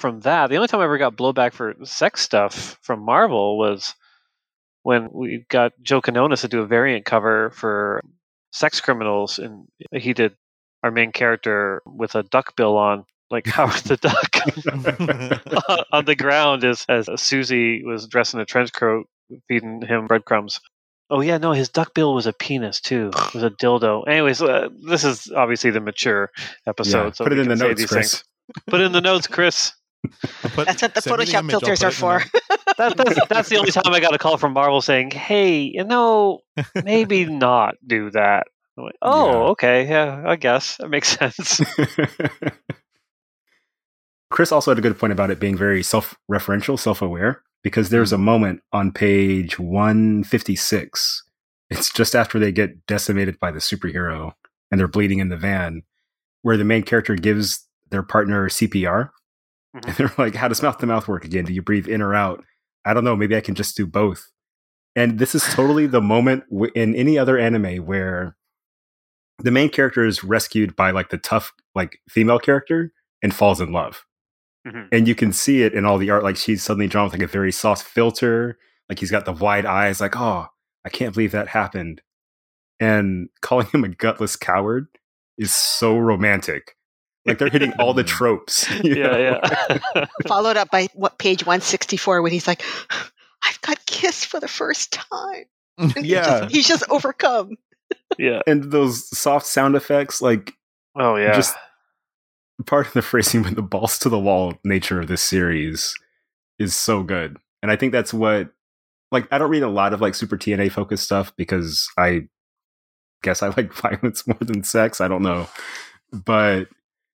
from that. The only time i ever got blowback for sex stuff from marvel was when we got Joe Quinones to do a variant cover for Sex Criminals, and he did our main character with a duck bill on, like Howard the Duck, on the ground as as Susie was dressed in a trench coat, feeding him breadcrumbs. Oh yeah, no, his duck bill was a penis too. It was a dildo. Anyways, uh, this is obviously the mature episode. Yeah, so put it in the notes, Chris. Things. Put it in the notes, Chris. That's what the Photoshop filters are for. That, that's, that's the only time I got a call from Marvel saying, "Hey, you know, maybe not do that." Like, oh, yeah. okay, yeah, I guess that makes sense. Chris also had a good point about it being very self-referential, self-aware, because there's a mm-hmm. moment on page 156. It's just after they get decimated by the superhero and they're bleeding in the van, where the main character gives their partner CPR. Mm-hmm. And they're like, how does mouth to mouth work again? Do you breathe in or out? I don't know, maybe I can just do both. And this is totally the moment w- in any other anime where the main character is rescued by like the tough like female character and falls in love. Mm-hmm. And you can see it in all the art. Like she's suddenly drawn with like a very soft filter. Like he's got the wide eyes, like, oh, I can't believe that happened. And calling him a gutless coward is so romantic. Like they're hitting all the tropes. Yeah, yeah. Followed up by what page 164 when he's like, I've got kissed for the first time. And yeah. He's just, he's just overcome. Yeah. And those soft sound effects, like Oh yeah. Just part of the phrasing with the balls to the wall nature of this series is so good. And I think that's what like I don't read a lot of like super TNA focused stuff because I guess I like violence more than sex. I don't know. But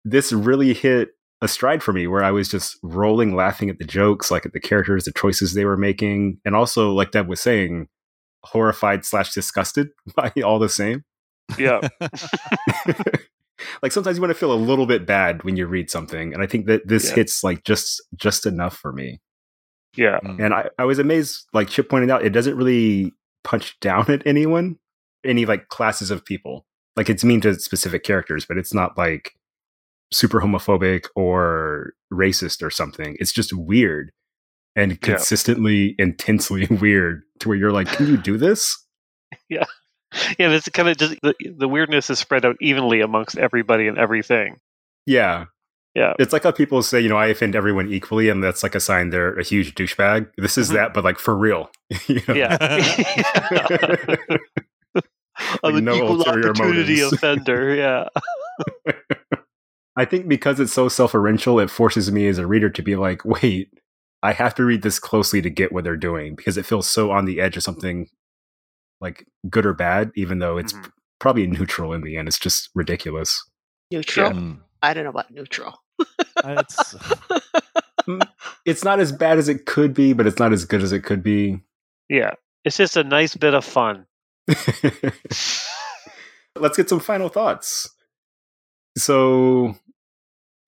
this really hit a stride for me where I was just rolling laughing at the jokes, like at the characters, the choices they were making, and also, like Deb was saying, horrified slash disgusted by all the same. Yeah. like sometimes you want to feel a little bit bad when you read something, and I think that this yeah. hits like just just enough for me. Yeah. Mm. And I, I was amazed, like Chip pointed out, it doesn't really punch down at anyone, any like classes of people. Like it's mean to specific characters, but it's not like super homophobic or racist or something. It's just weird and consistently yeah. intensely weird to where you're like, can you do this? Yeah. Yeah, it's kind of just the, the weirdness is spread out evenly amongst everybody and everything. Yeah. Yeah. It's like how people say, you know, I offend everyone equally, and that's like a sign they're a huge douchebag. This is mm-hmm. that, but like for real. you? Yeah. I'm an no equal opportunity motives. offender. Yeah. I think because it's so self-referential, it forces me as a reader to be like, wait, I have to read this closely to get what they're doing because it feels so on the edge of something like good or bad, even though it's mm-hmm. probably neutral in the end. It's just ridiculous. Neutral. Yeah. Hmm. I don't know about neutral. it's, it's not as bad as it could be, but it's not as good as it could be. Yeah, it's just a nice bit of fun. Let's get some final thoughts. So,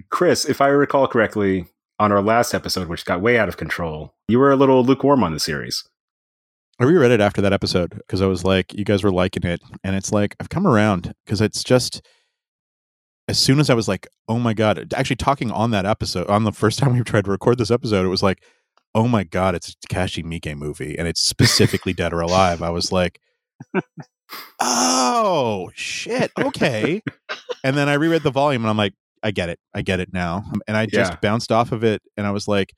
Chris, if I recall correctly, on our last episode, which got way out of control, you were a little lukewarm on the series. I reread it after that episode because I was like, you guys were liking it. And it's like, I've come around because it's just, as soon as I was like, oh my God, actually talking on that episode, on the first time we tried to record this episode, it was like, oh my God, it's a Takashi Miike movie. And it's specifically Dead or Alive. I was like, oh shit. Okay. and then I reread the volume and I'm like, I get it. I get it now. And I just yeah. bounced off of it and I was like,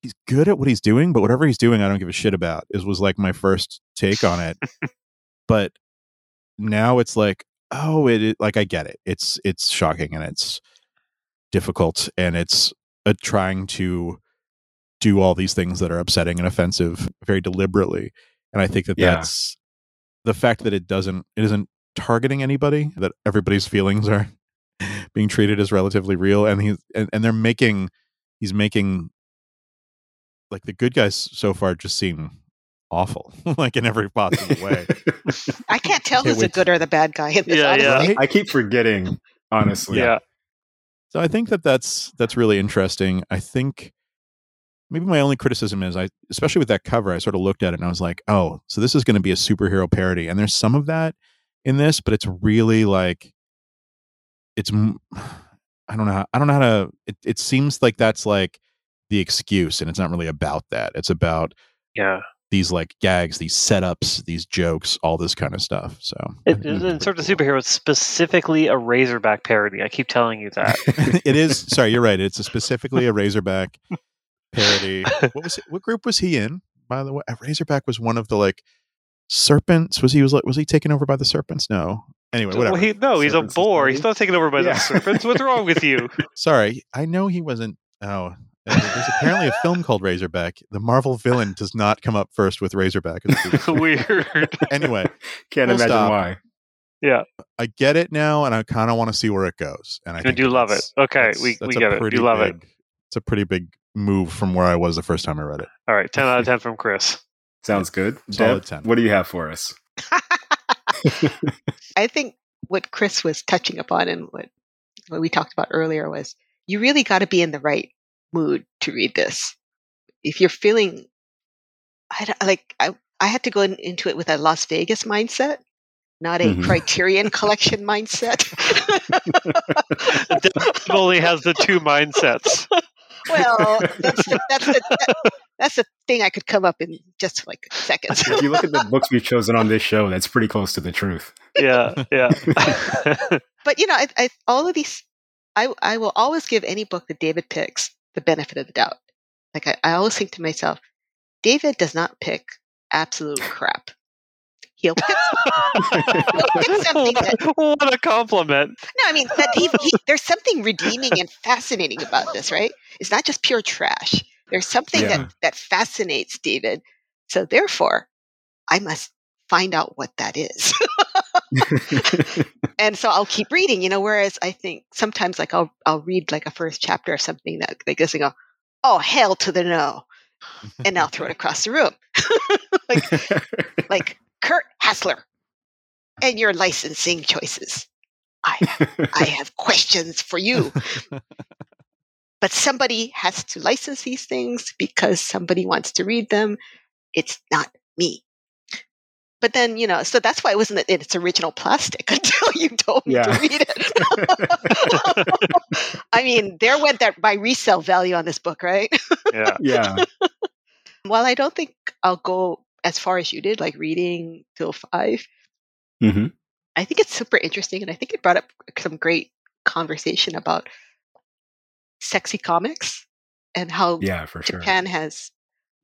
he's good at what he's doing, but whatever he's doing, I don't give a shit about. Is was like my first take on it. but now it's like, oh, it, like I get it. It's it's shocking and it's difficult and it's uh, trying to do all these things that are upsetting and offensive very deliberately. And I think that yeah. that's the fact that it doesn't it isn't targeting anybody that everybody's feelings are being treated as relatively real and he's and, and they're making he's making like the good guys so far just seem awful like in every possible way. I can't tell who's the good or the bad guy in this yeah, yeah. i keep forgetting honestly. Yeah. So i think that that's that's really interesting. I think maybe my only criticism is I, especially with that cover, I sort of looked at it and I was like, oh, so this is going to be a superhero parody, and there's some of that in this, but it's really like, it's, I don't know, how, I don't know how to. It, it seems like that's like the excuse, and it's not really about that. It's about yeah these like gags, these setups, these jokes, all this kind of stuff. So, it, in sort of superhero, it's specifically a Razorback parody. I keep telling you that it is. Sorry, you're right. It's a specifically a Razorback parody. what was it, what group was he in? By the way, Razorback was one of the like serpents. Was he was like was he taken over by the serpents? No. Anyway, whatever. Well, he, no, he's a boar. He's not taken over by yeah. the serpents. What's wrong with you? Sorry, I know he wasn't. Oh, uh, there's apparently a film called Razorback. The Marvel villain does not come up first with Razorback. Weird. anyway, can't imagine stop. why. Yeah, I get it now, and I kind of want to see where it goes. And I do love it. Okay, that's, we, that's we get it. You love big, it. It's a pretty big move from where I was the first time I read it. All right, 10 out of 10 from Chris. Sounds good. Deb, 10. what do you have for us? I think what Chris was touching upon and what, what we talked about earlier was you really got to be in the right mood to read this. If you're feeling, I like, I, I had to go in, into it with a Las Vegas mindset, not a mm-hmm. Criterion Collection mindset. It only has the two mindsets well, that's the, that's the, that, that's the thing I could come up in just like seconds. if you look at the books we've chosen on this show, that's pretty close to the truth. Yeah, yeah. but you know, I, I, all of these, I I will always give any book that David picks the benefit of the doubt. Like I, I always think to myself, David does not pick absolute crap he'll pick, he'll pick something. That, what a compliment! No, I mean that he, he, there's something redeeming and fascinating about this, right? It's not just pure trash. There's something yeah. that that fascinates David. So therefore, I must find out what that is. and so I'll keep reading, you know. Whereas I think sometimes, like I'll I'll read like a first chapter of something that like this and go, "Oh hell to the no," and I'll throw it across the room, like like Kurt Hassler and your licensing choices. I have, I have questions for you. But somebody has to license these things because somebody wants to read them. It's not me. But then, you know, so that's why it wasn't in its original plastic until you told me yeah. to read it. I mean, there went that my resale value on this book, right? yeah. Yeah. While I don't think I'll go as far as you did, like reading till 5 mm-hmm. I think it's super interesting, and I think it brought up some great conversation about sexy comics and how yeah, for Japan sure. has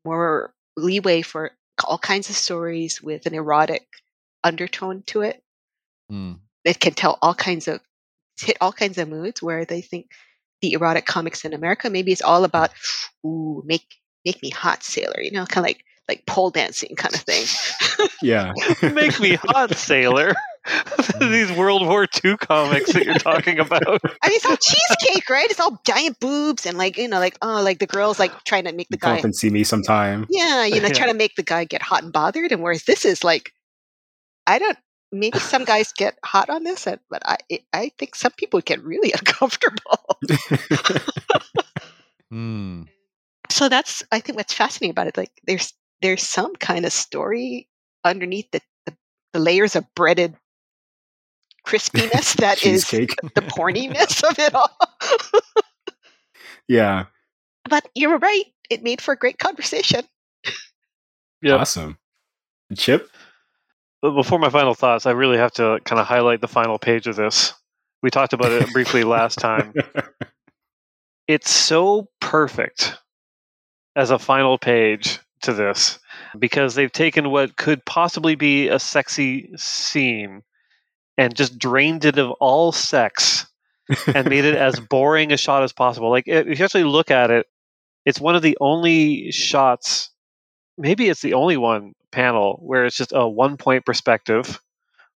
more leeway for all kinds of stories with an erotic undertone to it. Mm. It can tell all kinds of hit all kinds of moods where they think the erotic comics in America maybe it's all about ooh make make me hot sailor you know kind of like like pole dancing kind of thing. yeah. Make me hot, sailor. these World War II comics that you're talking about. I mean, it's all cheesecake, right? It's all giant boobs and like you know, like oh, like the girls like trying to make the Come guy up and see me sometime. Yeah, you know, Yeah. trying to make the guy get hot and bothered, and whereas this is like, I don't. Maybe some guys get hot on this, but I I think some people get really uncomfortable. Hmm. so that's I think what's fascinating about it. Like there's there's some kind of story underneath the the, the layers of breaded crispiness that is the porniness of it all. Yeah. but you're right; it made for a great conversation. Yep. Awesome. Chip? But before my final thoughts, I really have to kind of highlight the final page of this. We talked about it briefly last time. It's so perfect as a final page to this because they've taken what could possibly be a sexy scene and just drained it of all sex and made it as boring a shot as possible. Like if you actually look at it, it's one of the only shots, maybe it's the only one panel where it's just a one point perspective,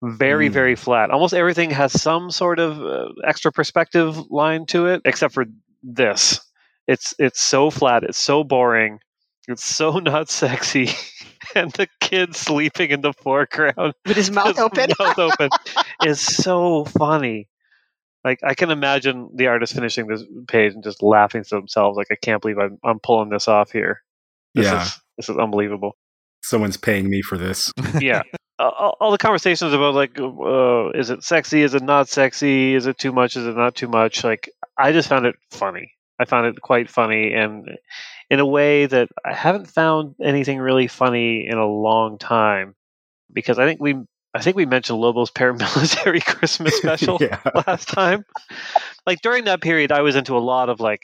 very Mm. very flat. Almost everything has some sort of uh, extra perspective line to it, except for this. It's it's so flat. It's so boring. It's so not sexy. And the kid sleeping in the foreground With his mouth his open. mouth open is so funny. Like I can imagine the artist finishing this page and just laughing to themselves. Like I can't believe I'm, I'm pulling this off here. This Yeah. is this is unbelievable. Someone's paying me for this. Yeah, Uh, all, all the conversations about like, uh, is it sexy? Is it not sexy? Is it too much? Is it not too much? Like I just found it funny. I found it quite funny, and in a way that I haven't found anything really funny in a long time. Because I think we, I think we mentioned Lobo's paramilitary Christmas special yeah. last time. Like during that period, I was into a lot of like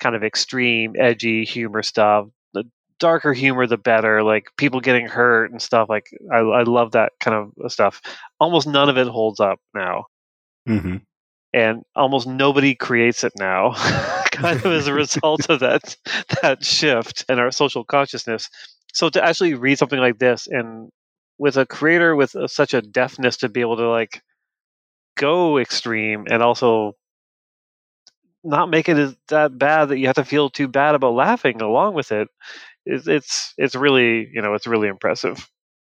kind of extreme, edgy humor stuff. The darker humor, the better. Like people getting hurt and stuff. Like I, I love that kind of stuff. Almost none of it holds up now, hmm and almost nobody creates it now. kind of as a result of that that shift in our social consciousness. So to actually read something like this and with a creator with uh, such a deftness to be able to like go extreme and also not make it that bad that you have to feel too bad about laughing along with it it's it's, it's really you know it's really impressive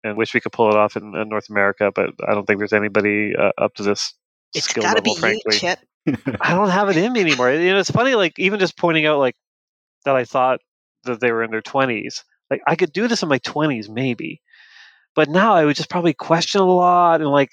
and wish we could pull it off in, in north america but i don't think there's anybody uh, up to this It's skill got to level be frankly you, Chip. I don't have it in me anymore. You know, it's funny, like even just pointing out like that I thought that they were in their twenties. Like I could do this in my twenties, maybe. But now I would just probably question a lot and like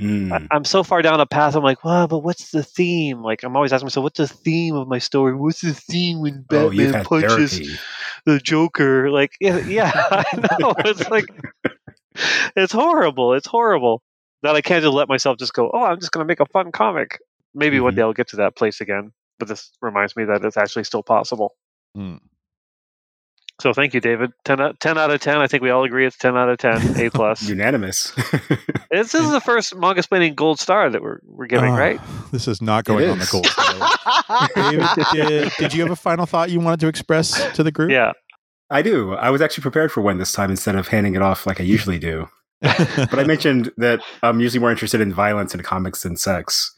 Mm. I, I'm so far down a path. I'm like, well, but what's the theme? Like I'm always asking myself, what's the theme of my story? What's the theme when oh, you've Batman had punches therapy. the Joker? Like, yeah, yeah, I know. It's like it's horrible. It's horrible that I can't just let myself just go. Oh, I'm just going to make a fun comic. Maybe one Mhm. day I'll get to that place again. But this reminds me that it's actually still possible. Hmm. So thank you, David. 10 out, 10 out of 10. I think we all agree it's 10 out of 10. A plus. Unanimous. this is the first Mangasplaining gold star that we're, we're giving, Oh, right? This is not going on the gold. star. David, did, did you have a final thought you wanted to express to the group? Yeah. I do. I was actually prepared for one this time instead of handing it off like I usually do. But I mentioned that I'm usually more interested in violence in comics than sex.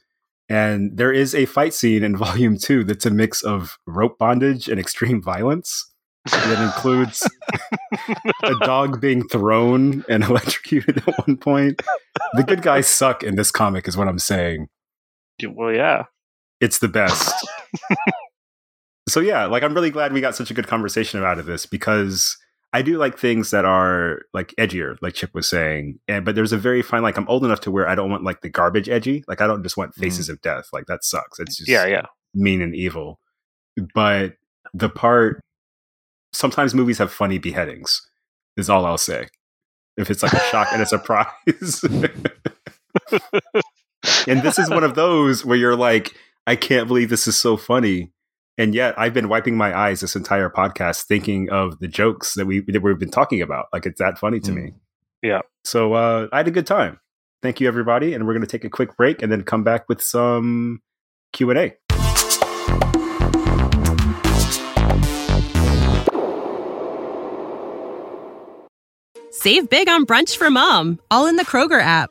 And there is a fight scene in volume two that's a mix of rope bondage and extreme violence. That includes a dog being thrown and electrocuted at one point. The good guys suck in this comic, is what I'm saying. Well, yeah. It's the best. so yeah, like I'm really glad we got such a good conversation out of this because I do like things that are like edgier, like Chip was saying. And but there's a very fine like I'm old enough to where I don't want like the garbage edgy. Like I don't just want mm-hmm. faces of death. Like that sucks. It's just Yeah, yeah. mean and evil. But the part sometimes movies have funny beheadings, is all I'll say. If it's like a shock and a surprise. and this is one of those where you're like, I can't believe this is so funny. And yet I've been wiping my eyes this entire podcast thinking of the jokes that we that we've been talking about. Like it's that funny to Mm. me. Yeah. So uh, I had a good time. Thank you everybody, and we're going to take a quick break and then come back with some Q and A. Save big on brunch for mom, all in the Kroger app.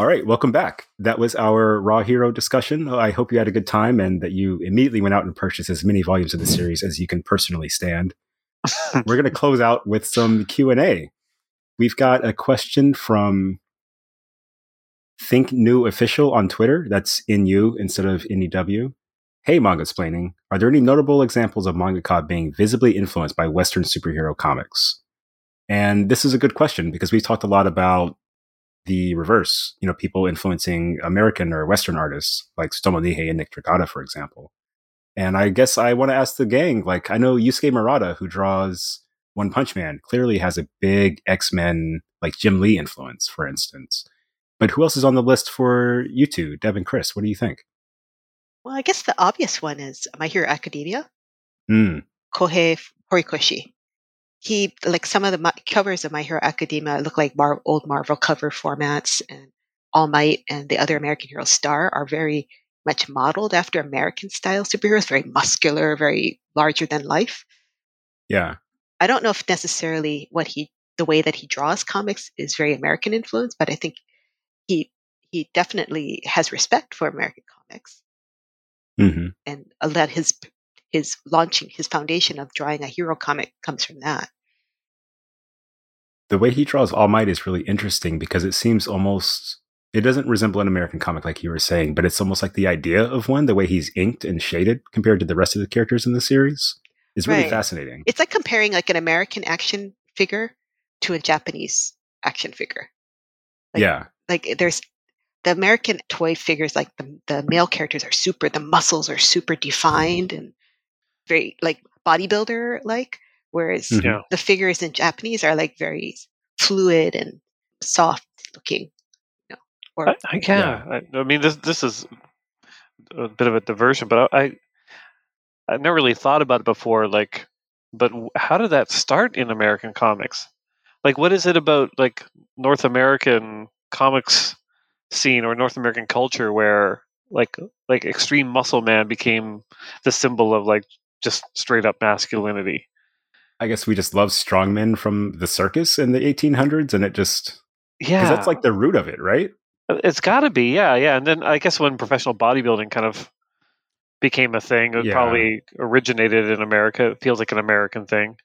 All right, welcome back. That was our Raw Hero discussion. I hope you had a good time and that you immediately went out and purchased as many volumes of the series as you can personally stand. We're going to close out with some Q&A. We've got a question from Think New Official on Twitter. That's in you instead of NEW. Hey, Mangasplaining. Are there any notable examples of mangaka being visibly influenced by Western superhero comics? And this is a good question because we've talked a lot about the reverse, you know, people influencing American or Western artists like Tsutomu Nihei and Nick Dragotta, for example. And I guess I want to ask the gang, like, I know Yusuke Murata, who draws One Punch Man, clearly has a big X Men, like Jim Lee influence, for instance. But who else is on the list for you two, Deb and Chris? What do you think? Well, I guess the obvious one is My Hero Academia. Mm. Kohei Horikoshi he like some of the covers of My Hero Academia look like Mar- old Marvel cover formats, and All Might and the other American Hero Star are very much modeled after American style superheroes, very muscular, very larger than life. Yeah, I don't know if necessarily what he the way that he draws comics is very American influence, but I think he he definitely has respect for American comics, mm-hmm. and let his his launching his foundation of drawing a hero comic comes from that. The way he draws All Might is really interesting because it seems almost it doesn't resemble an American comic like you were saying, but it's almost like the idea of one, the way he's inked and shaded compared to the rest of the characters in the series is really right. fascinating. It's like comparing like an American action figure to a Japanese action figure. Like, yeah. Like there's the American toy figures, like the, the male characters are super, the muscles are super defined and very like bodybuilder like, whereas mm-hmm. the figures in Japanese are like very fluid and soft looking. You know, or, I, I, yeah, I, I, mean this this is a bit of a diversion, but I I never really thought about it before. Like, but how did that start in American comics? Like, what is it about like North American comics scene or North American culture where like like extreme muscle man became the symbol of like just straight up masculinity. I guess we just love strongmen from the circus in the 1800s, and it just yeah, that's like the root of it, right? Uh, it's got to be, yeah, yeah. And then I guess when professional bodybuilding kind of became a thing, it yeah. probably originated in America. It feels like an American thing.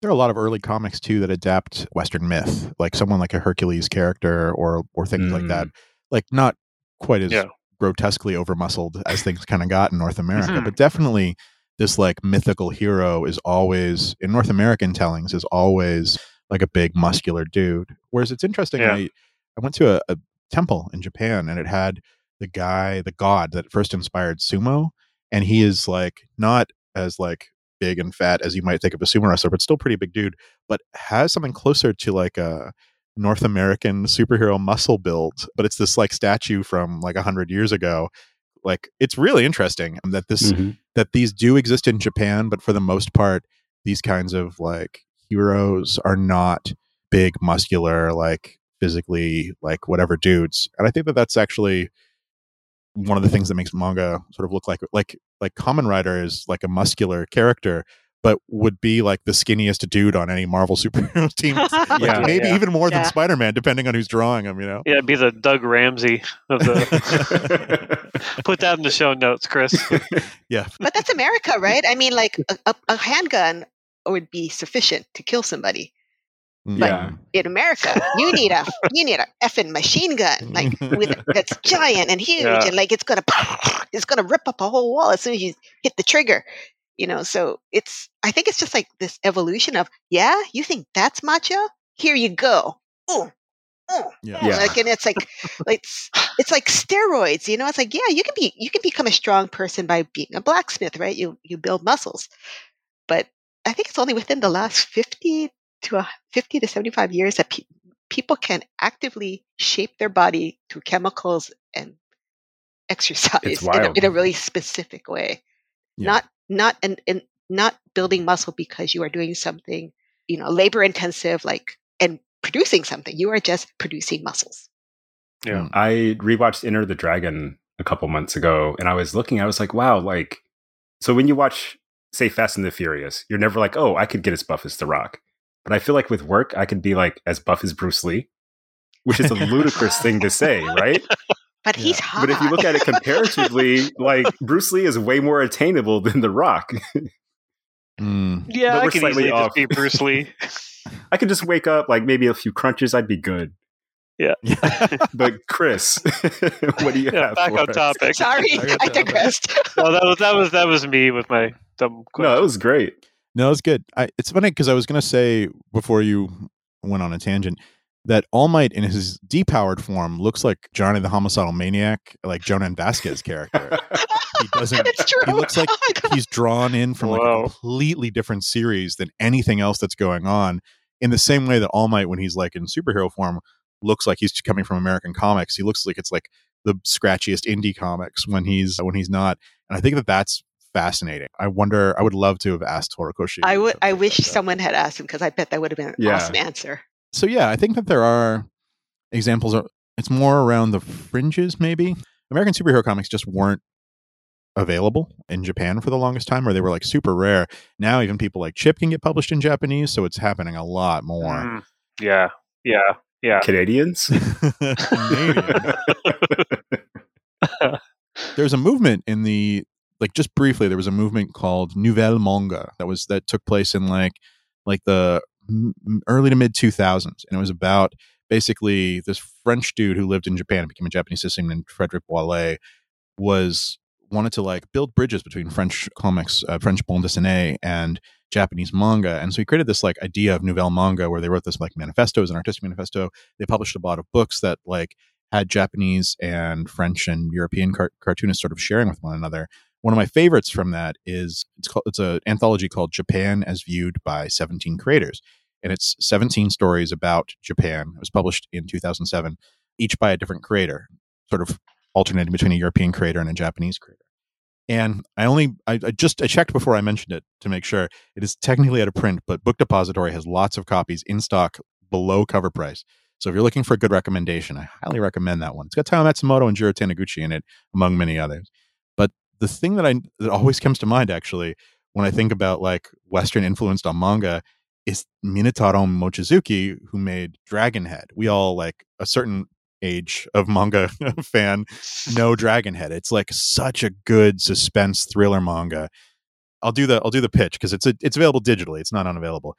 There are a lot of early comics too that adapt Western myth, like someone like a Hercules character or or things mm. like that. Mm. Like not quite as yeah. grotesquely over muscled as things kind of got in North America, mm-hmm. but definitely this like mythical hero is always in North American tellings is always like a big muscular dude. Whereas it's interesting. Yeah. I, I went to a, a temple in Japan and it had the guy, the god that first inspired sumo, and he is like not as like big and fat as you might think of a sumo wrestler, but still pretty big dude, but has something closer to like a North American superhero muscle build. But it's this like statue from like a hundred years ago like it's really interesting that this mm-hmm. That these do exist in Japan, but for the most part, these kinds of like heroes are not big, muscular, like physically like whatever dudes. And I think that that's actually one of the things that makes manga sort of look like like like Kamen Rider is like a muscular character, but would be like the skinniest dude on any Marvel superhero team. like yeah, maybe yeah. even more yeah. than Spider Man, depending on who's drawing him. You know? Yeah, it'd be the Doug Ramsey of the. Put that in the show notes, Chris. yeah, but that's America, right? I mean, like a, a, a handgun would be sufficient to kill somebody. Mm. But yeah. in America, you need a you need a effing machine gun like with that's giant and huge yeah. and like it's gonna it's gonna rip up a whole wall as soon as you hit the trigger you know so it's i think it's just like this evolution of yeah you think that's macho here you go Ooh, ooh, yeah. yeah. like and it's like like it's, it's like steroids you know it's like yeah you can be you can become a strong person by being a blacksmith right you you build muscles but i think it's only within the last 50 to a 50 to 75 years that pe- people can actively shape their body through chemicals and exercise in a, in a, really specific way. Yeah. Not not and, and not building muscle because you are doing something, you know, labor intensive like and producing something. You are just producing muscles. Yeah. Hmm. I rewatched Enter the Dragon a couple months ago and I was looking, I was like, wow, like so when you watch say Fast and the Furious, you're never like, oh, I could get as buff as The Rock. But I feel like with work, I could be like as buff as Bruce Lee, which is a ludicrous thing to say, right? But he's hot. But if you look at it comparatively, like Bruce Lee is way more attainable than The Rock. mm. Yeah, I could easily off. just be Bruce Lee. I could just wake up, like maybe a few crunches, I'd be good. Yeah. but Chris, what do you yeah, have? Back on us? topic. Sorry, I digressed. no, that was that was that was me with my dumb. Question. No, it was great. No, it's good. I, it's funny because I was going to say before you went on a tangent that All Might in his depowered form looks like Johnny the homicidal maniac, like Jhonen Vasquez character. he doesn't. It's true. He looks like oh he's drawn in from like a completely different series than anything else that's going on. In the same way that All Might, when he's like in superhero form, looks like he's coming from American comics. He looks like it's like the scratchiest indie comics when he's when he's not. And I think that that's fascinating. I wonder. I would love to have asked Horikoshi. I would. I wish like someone had asked him because I bet that would have been an yeah. awesome answer. So yeah, I think that there are examples. Of, it's more around the fringes, maybe. American superhero comics just weren't available in Japan for the longest time, or they were like super rare. Now even people like Chip can get published in Japanese, so it's happening a lot more. Mm, yeah, yeah, yeah. Canadians. Canadians. There's a movement in the like just briefly there was a movement called nouvelle manga that was that took place in like like the early to mid 2000s and it was about basically this french dude who lived in japan and became a japanese citizen named frederic boilet was wanted to like build bridges between french comics uh, french bande dessinée and japanese manga and so he created this like idea of nouvelle manga where they wrote this like manifestos an artistic manifesto they published a lot of books that like had japanese and french and european car- cartoonists sort of sharing with one another one of my favorites from that is it's called it's an anthology called Japan as viewed by 17 creators. And it's 17 stories about Japan. It was published in 2007, each by a different creator, sort of alternating between a European creator and a Japanese creator. And I only I, I, just I checked before I mentioned it to make sure it is technically out of print, but Book Depository has lots of copies in stock below cover price. So if you're looking for a good recommendation, I highly recommend that one. It's got Taiyo Matsumoto and Jiro Taniguchi in it, among many others But the thing that I that always comes to mind actually when I think about like Western influenced on manga is Minetaro Mochizuki, who made Dragonhead. We all like a certain age of manga fan know Dragonhead. It's like such a good suspense thriller manga. I'll do the I'll do the pitch because it's a, it's available digitally. It's not unavailable.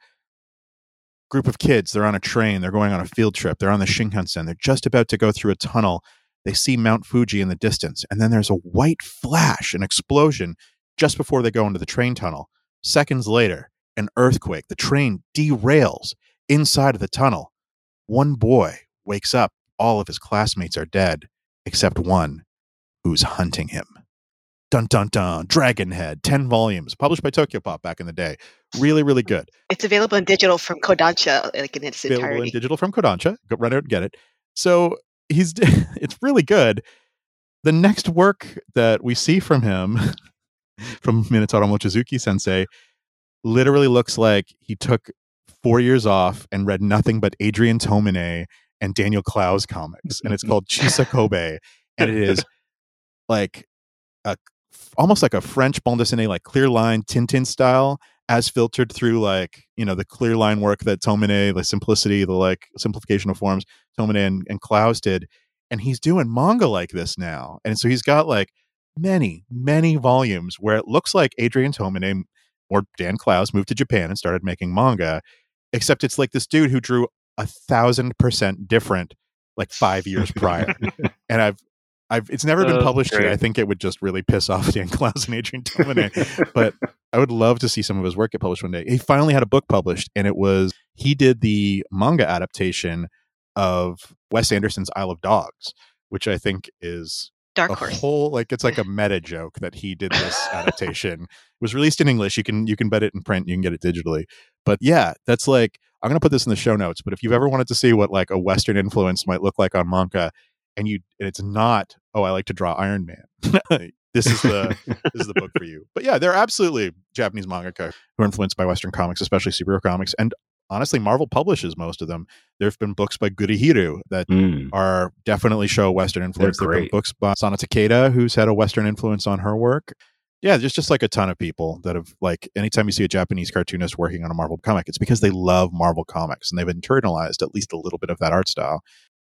Group of kids, they're on a train, they're going on a field trip, they're on the Shinkansen, they're just about to go through a tunnel they see Mount Fuji in the distance, and then there's a white flash, an explosion just before they go into the train tunnel. Seconds later, an earthquake. The train derails inside of the tunnel. One boy wakes up. All of his classmates are dead, except one who's hunting him. Dun dun dun. Dragonhead, 10 volumes, published by Tokyopop back in the day. Really, really good. It's available in digital from Kodansha, like in its available entirety. in digital from Kodansha. Go run out and get it. So he's it's really good. The next work that we see from him, from Minetaro Mochizuki Sensei, literally looks like he took four years off and read nothing but Adrian Tomine and Daniel Clowes comics, and it's called Chisa Kobe, and it is like a almost like a French bande dessinée, like clear line Tintin style, as filtered through like you know the clear line work that Tomine, the simplicity, the like simplification of forms Tomine and, and Clowes did, and he's doing manga like this now, and so he's got like many many volumes where it looks like Adrian Tomine or Dan Clowes moved to Japan and started making manga, except it's like this dude who drew a thousand percent different like five years prior, and I've I've it's never been published yet. I think it would just really piss off Dan Clowes and Adrian Tomine. but I would love to see some of his work get published one day. He finally had a book published, and it was he did the manga adaptation of Wes Anderson's Isle of Dogs, which I think is Dark a whole like it's like a meta joke that he did this adaptation. It was released in English. You can you can bet it in print. You can get it digitally. But yeah, that's like I'm gonna put this in the show notes. But if you've ever wanted to see what like a Western influence might look like on manga, and you and it's not oh I like to draw Iron Man. this is the this is the book for you. But yeah, there are absolutely Japanese mangaka who are influenced by Western comics, especially superhero comics, and honestly, Marvel publishes most of them. There have been books by Gurihiru that mm. are definitely show Western influence. There have been books by Sana Takeda, who's had a Western influence on her work. Yeah, there's just like a ton of people that have like anytime you see a Japanese cartoonist working on a Marvel comic, it's because they love Marvel comics and they've internalized at least a little bit of that art style.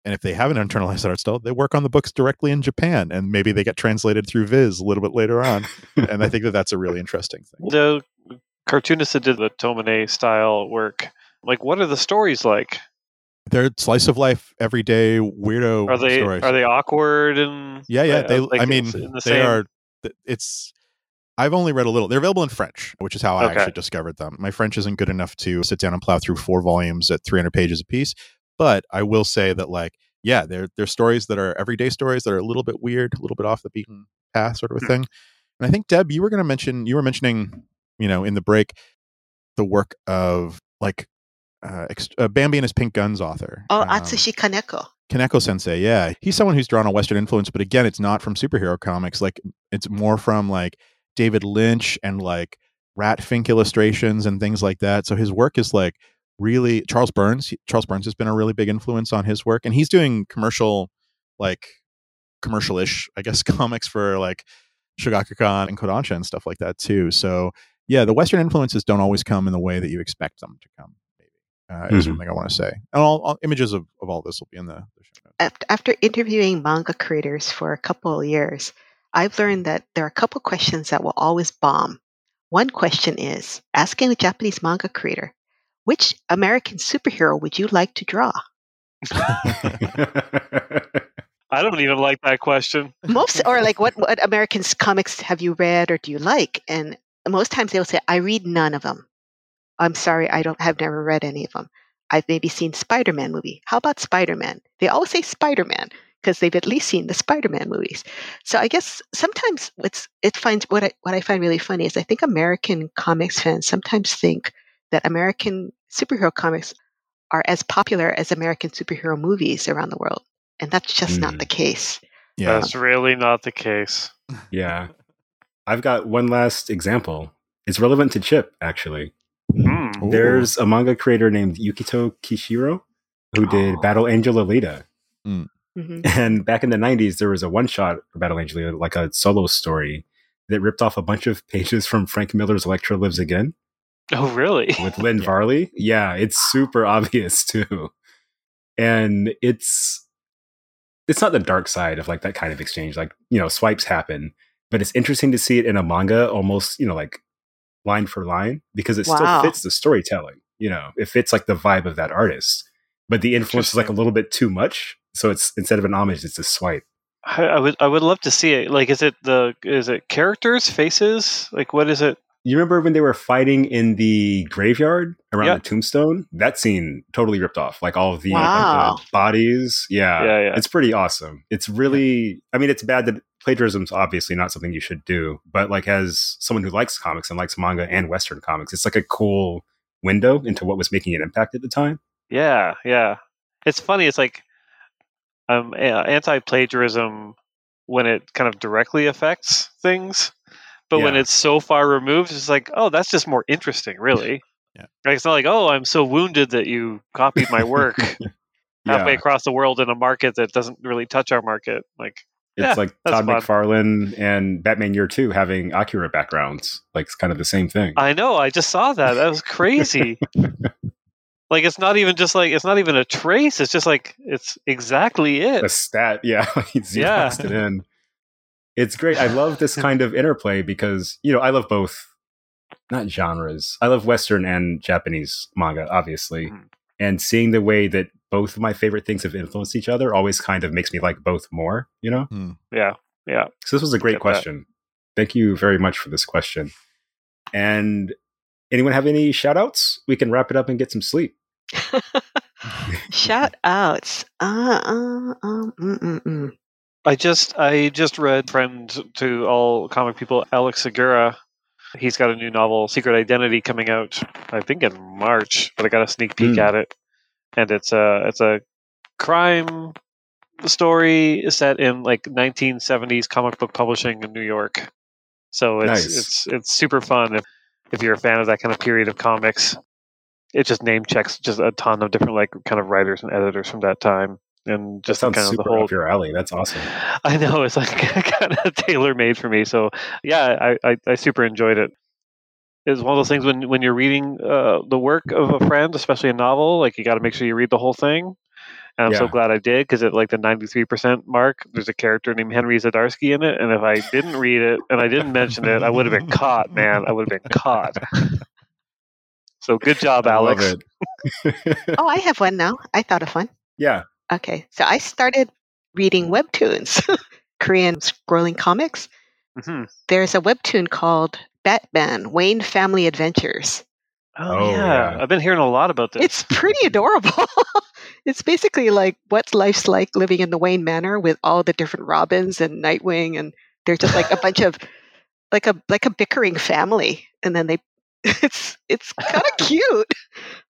And if they haven't internalized that art style, they work on the books directly in Japan, and maybe they get translated through Viz a little bit later on. and I think that that's a really interesting thing. The cartoonists that did the Tomine style work, like, what are the stories like? They're slice of life, everyday weirdo are they, stories. Are they awkward and? Yeah, yeah. They, like I mean, the they same... are. It's I've only read a little. They're available in French, which is how I okay. actually discovered them. My French isn't good enough to sit down and plow through four volumes at 300 pages a piece, but I will say that like yeah, they're they're stories that are everyday stories that are a little bit weird, a little bit off the beaten path sort of a hmm. thing. And I think Deb, you were going to mention you were mentioning, you know, in the break the work of like uh, uh, Bambi and his Pink Guns author. Oh, um, Atsushi Kaneko. Kaneko Sensei, yeah, he's someone who's drawn a Western influence, but again, it's not from superhero comics. Like it's more from like David Lynch and like Rat Fink illustrations and things like that. So his work is like really Charles Burns. Charles Burns has been a really big influence on his work, and he's doing commercial, like commercial-ish, I guess, comics for like Shogakukan and Kodansha and stuff like that too. So yeah, the Western influences don't always come in the way that you expect them to come. Maybe uh, mm-hmm. is something I want to say. And all, all, images of, of all this will be in the, the show notes. After interviewing manga creators for a couple of years, I've learned that there are a couple questions that will always bomb. One question is asking a Japanese manga creator, which American superhero would you like to draw? I don't even like that question. Most, or like, what, what American comics have you read or do you like? And most times they'll say, I read none of them. I'm sorry, I don't have never read any of them. I've maybe seen Spider Man movie. How about Spider Man? They always say Spider Man because they've at least seen the Spider-Man movies. So I guess sometimes what's it finds what I what I find really funny is I think American comics fans sometimes think that American superhero comics are as popular as American superhero movies around the world, and that's just mm. not the case. Yeah, that's really not the case. Yeah, I've got one last example. It's relevant to Chip actually. Mm. There's a manga creator named Yukito Kishiro who did oh. Battle Angel Alita. Mm. Mm-hmm. And back in the 90s, there was a one shot Battle Angel, Alita, like a solo story that ripped off a bunch of pages from Frank Miller's Elektra Lives Again. Oh, really? With Lynn yeah. Varley. Yeah, it's super obvious too. And it's it's not the dark side of like that kind of exchange. Like, you know, swipes happen, but it's interesting to see it in a manga almost, you know, like line for line because it wow. still fits the storytelling. You know, it fits like the vibe of that artist. But the influence is like a little bit too much so it's instead of an homage, it's a swipe. I, I, would I would love to see it. Like, is it the is it characters, faces? Like, what is it? You remember when they were fighting in the graveyard around yep. the tombstone? That scene totally ripped off. Like all of the, wow. the bodies. Yeah. yeah, yeah. It's pretty awesome. It's really. I mean, it's bad that plagiarism's obviously not something you should do, but like as someone who likes comics and likes manga and Western comics, it's like a cool window into what was making an impact at the time. Yeah, yeah. It's funny. It's like um, anti-plagiarism when it kind of directly affects things, but yeah. when it's so far removed, it's like, oh, that's just more interesting, really. Yeah. Like, it's not like, oh, I'm so wounded that you copied my work halfway across the world in a market that doesn't really touch our market. Like, it's like Todd fun. McFarlane and Batman Year Two having Akira backgrounds. Like, it's kind of the same thing. I know. I just saw that. That was crazy. Like it's not even just like it's not even a trace. It's just like it's exactly it. A stat, yeah. He's yeah. it in. It's great. I love this kind of interplay because you know I love both, not genres. I love Western and Japanese manga, obviously, mm. and seeing the way that both of my favorite things have influenced each other always kind of makes me like both more. You know? Mm. Yeah, yeah. So this was a great question. That. Thank you very much for this question. And anyone have any shout outs? We can wrap it up and get some sleep. Shout outs. Uh, uh, um, mm, mm, mm. I just I just read friend to all comic people Alex Segura. He's got a new novel, Secret Identity, coming out. I think in March, but I got a sneak peek mm. at it, and it's a it's a crime story set in like 1970s comic book publishing in New York. So it's nice. it's it's super fun if if you're a fan of that kind of period of comics. It just name checks just a ton of different like kind of writers and editors from that time and just kind of the whole your alley. That's awesome. I know it's like kind of tailor made for me. So yeah, I, I, I super enjoyed it. It's one of those things when when you're reading uh, the work of a friend, especially a novel, like you got to make sure you read the whole thing. And I'm yeah. so glad I did because at like the 93% mark, there's a character named Henry Zdarsky in it. And if I didn't read it and I didn't mention it, I would have been caught, man. I would have been caught. so good job, Alex. oh, I have one now. I thought of one. Yeah. Okay. So I started reading webtoons, Korean scrolling comics. Mm-hmm. There's a webtoon called Batman Wayne Family Adventures. Oh, oh yeah. yeah. I've been hearing a lot about this. It's pretty adorable. it's basically like what life's like living in the Wayne Manor with all the different Robins and Nightwing, and they're just like a bunch of like a like a bickering family, and then they it's it's kind of cute.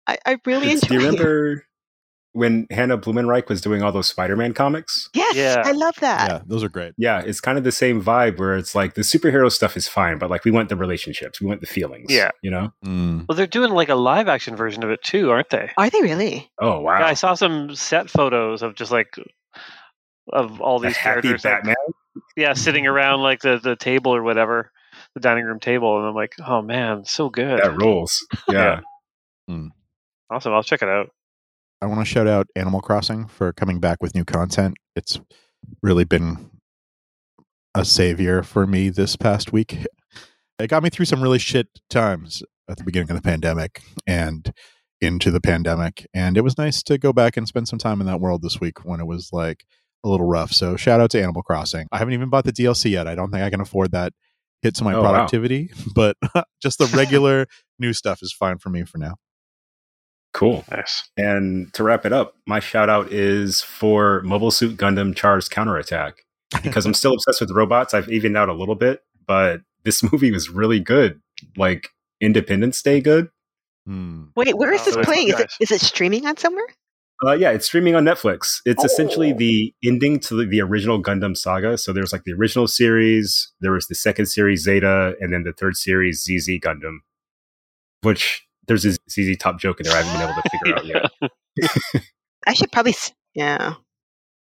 I, I really enjoy. Do you remember when Hannah Blumenreich was doing all those Spider-Man comics. Yes, yeah. I love that. Yeah, those are great. Yeah, it's kind of the same vibe where it's like the superhero stuff is fine, but like we want the relationships, we want the feelings. Yeah, you know. Mm. Well, they're doing like a live action version of it too, aren't they? Are they really? Oh wow! Yeah, I saw some set photos of just like of all these characters. Batman. Like, yeah, sitting around like the the table or whatever, the dining room table, and I'm like, oh man, so good. That rules. Yeah. yeah. Mm. Awesome. I'll check it out. I want to shout out Animal Crossing for coming back with new content. It's really been a savior for me this past week. It got me through some really shit times at the beginning of the pandemic and into the pandemic. And it was nice to go back and spend some time in that world this week when it was like a little rough. So shout out to Animal Crossing. I haven't even bought the DLC yet. I don't think I can afford that hit to my oh, productivity, wow. but just the regular new stuff is fine for me for now. Cool. Nice. And to wrap it up, my shout out is for Mobile Suit Gundam Char's Counterattack. Because I'm still obsessed with robots. I've evened out a little bit, but this movie was really good. Like Independence Day good. Hmm. Wait, where is oh, this playing? Is it, is it streaming on somewhere? Uh, yeah, it's streaming on Netflix. It's oh. essentially the ending to the, the, original Gundam saga. So there's like the original series, there was the second series Zeta, and then the third series ZZ Gundam, which there's a ZZ Top joke in there I haven't been able to figure out yet. I should probably, yeah.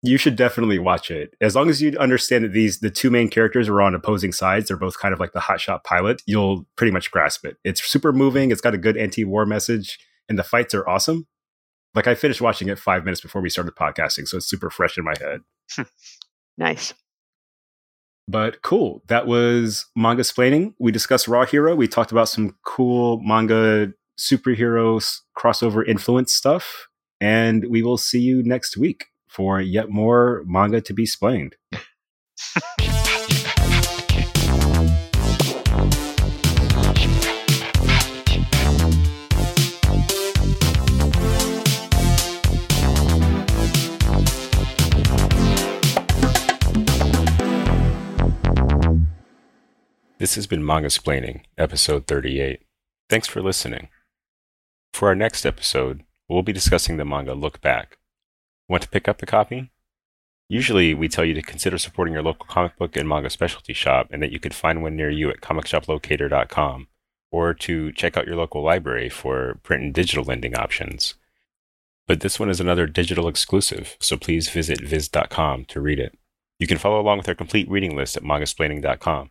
You should definitely watch it. As long as you understand that these the two main characters are on opposing sides, they're both kind of like the hotshot pilot. You'll pretty much grasp it. It's super moving. It's got a good anti-war message, and the fights are awesome. Like I finished watching it five minutes before we started podcasting, so it's super fresh in my head. nice. But cool. That was mangasplaining. We discussed Raw Hero. We talked about some cool manga superheroes crossover influence stuff. And we will see you next week for yet more manga to be splained. This has been Mangasplaining, episode 38. Thanks for listening. For our next episode, we'll be discussing the manga Look Back. Want to pick up a copy? Usually, we tell you to consider supporting your local comic book and manga specialty shop and that you could find one near you at comicshoplocator.com or to check out your local library for print and digital lending options. But this one is another digital exclusive, so please visit viz.com to read it. You can follow along with our complete reading list at mangasplaining.com.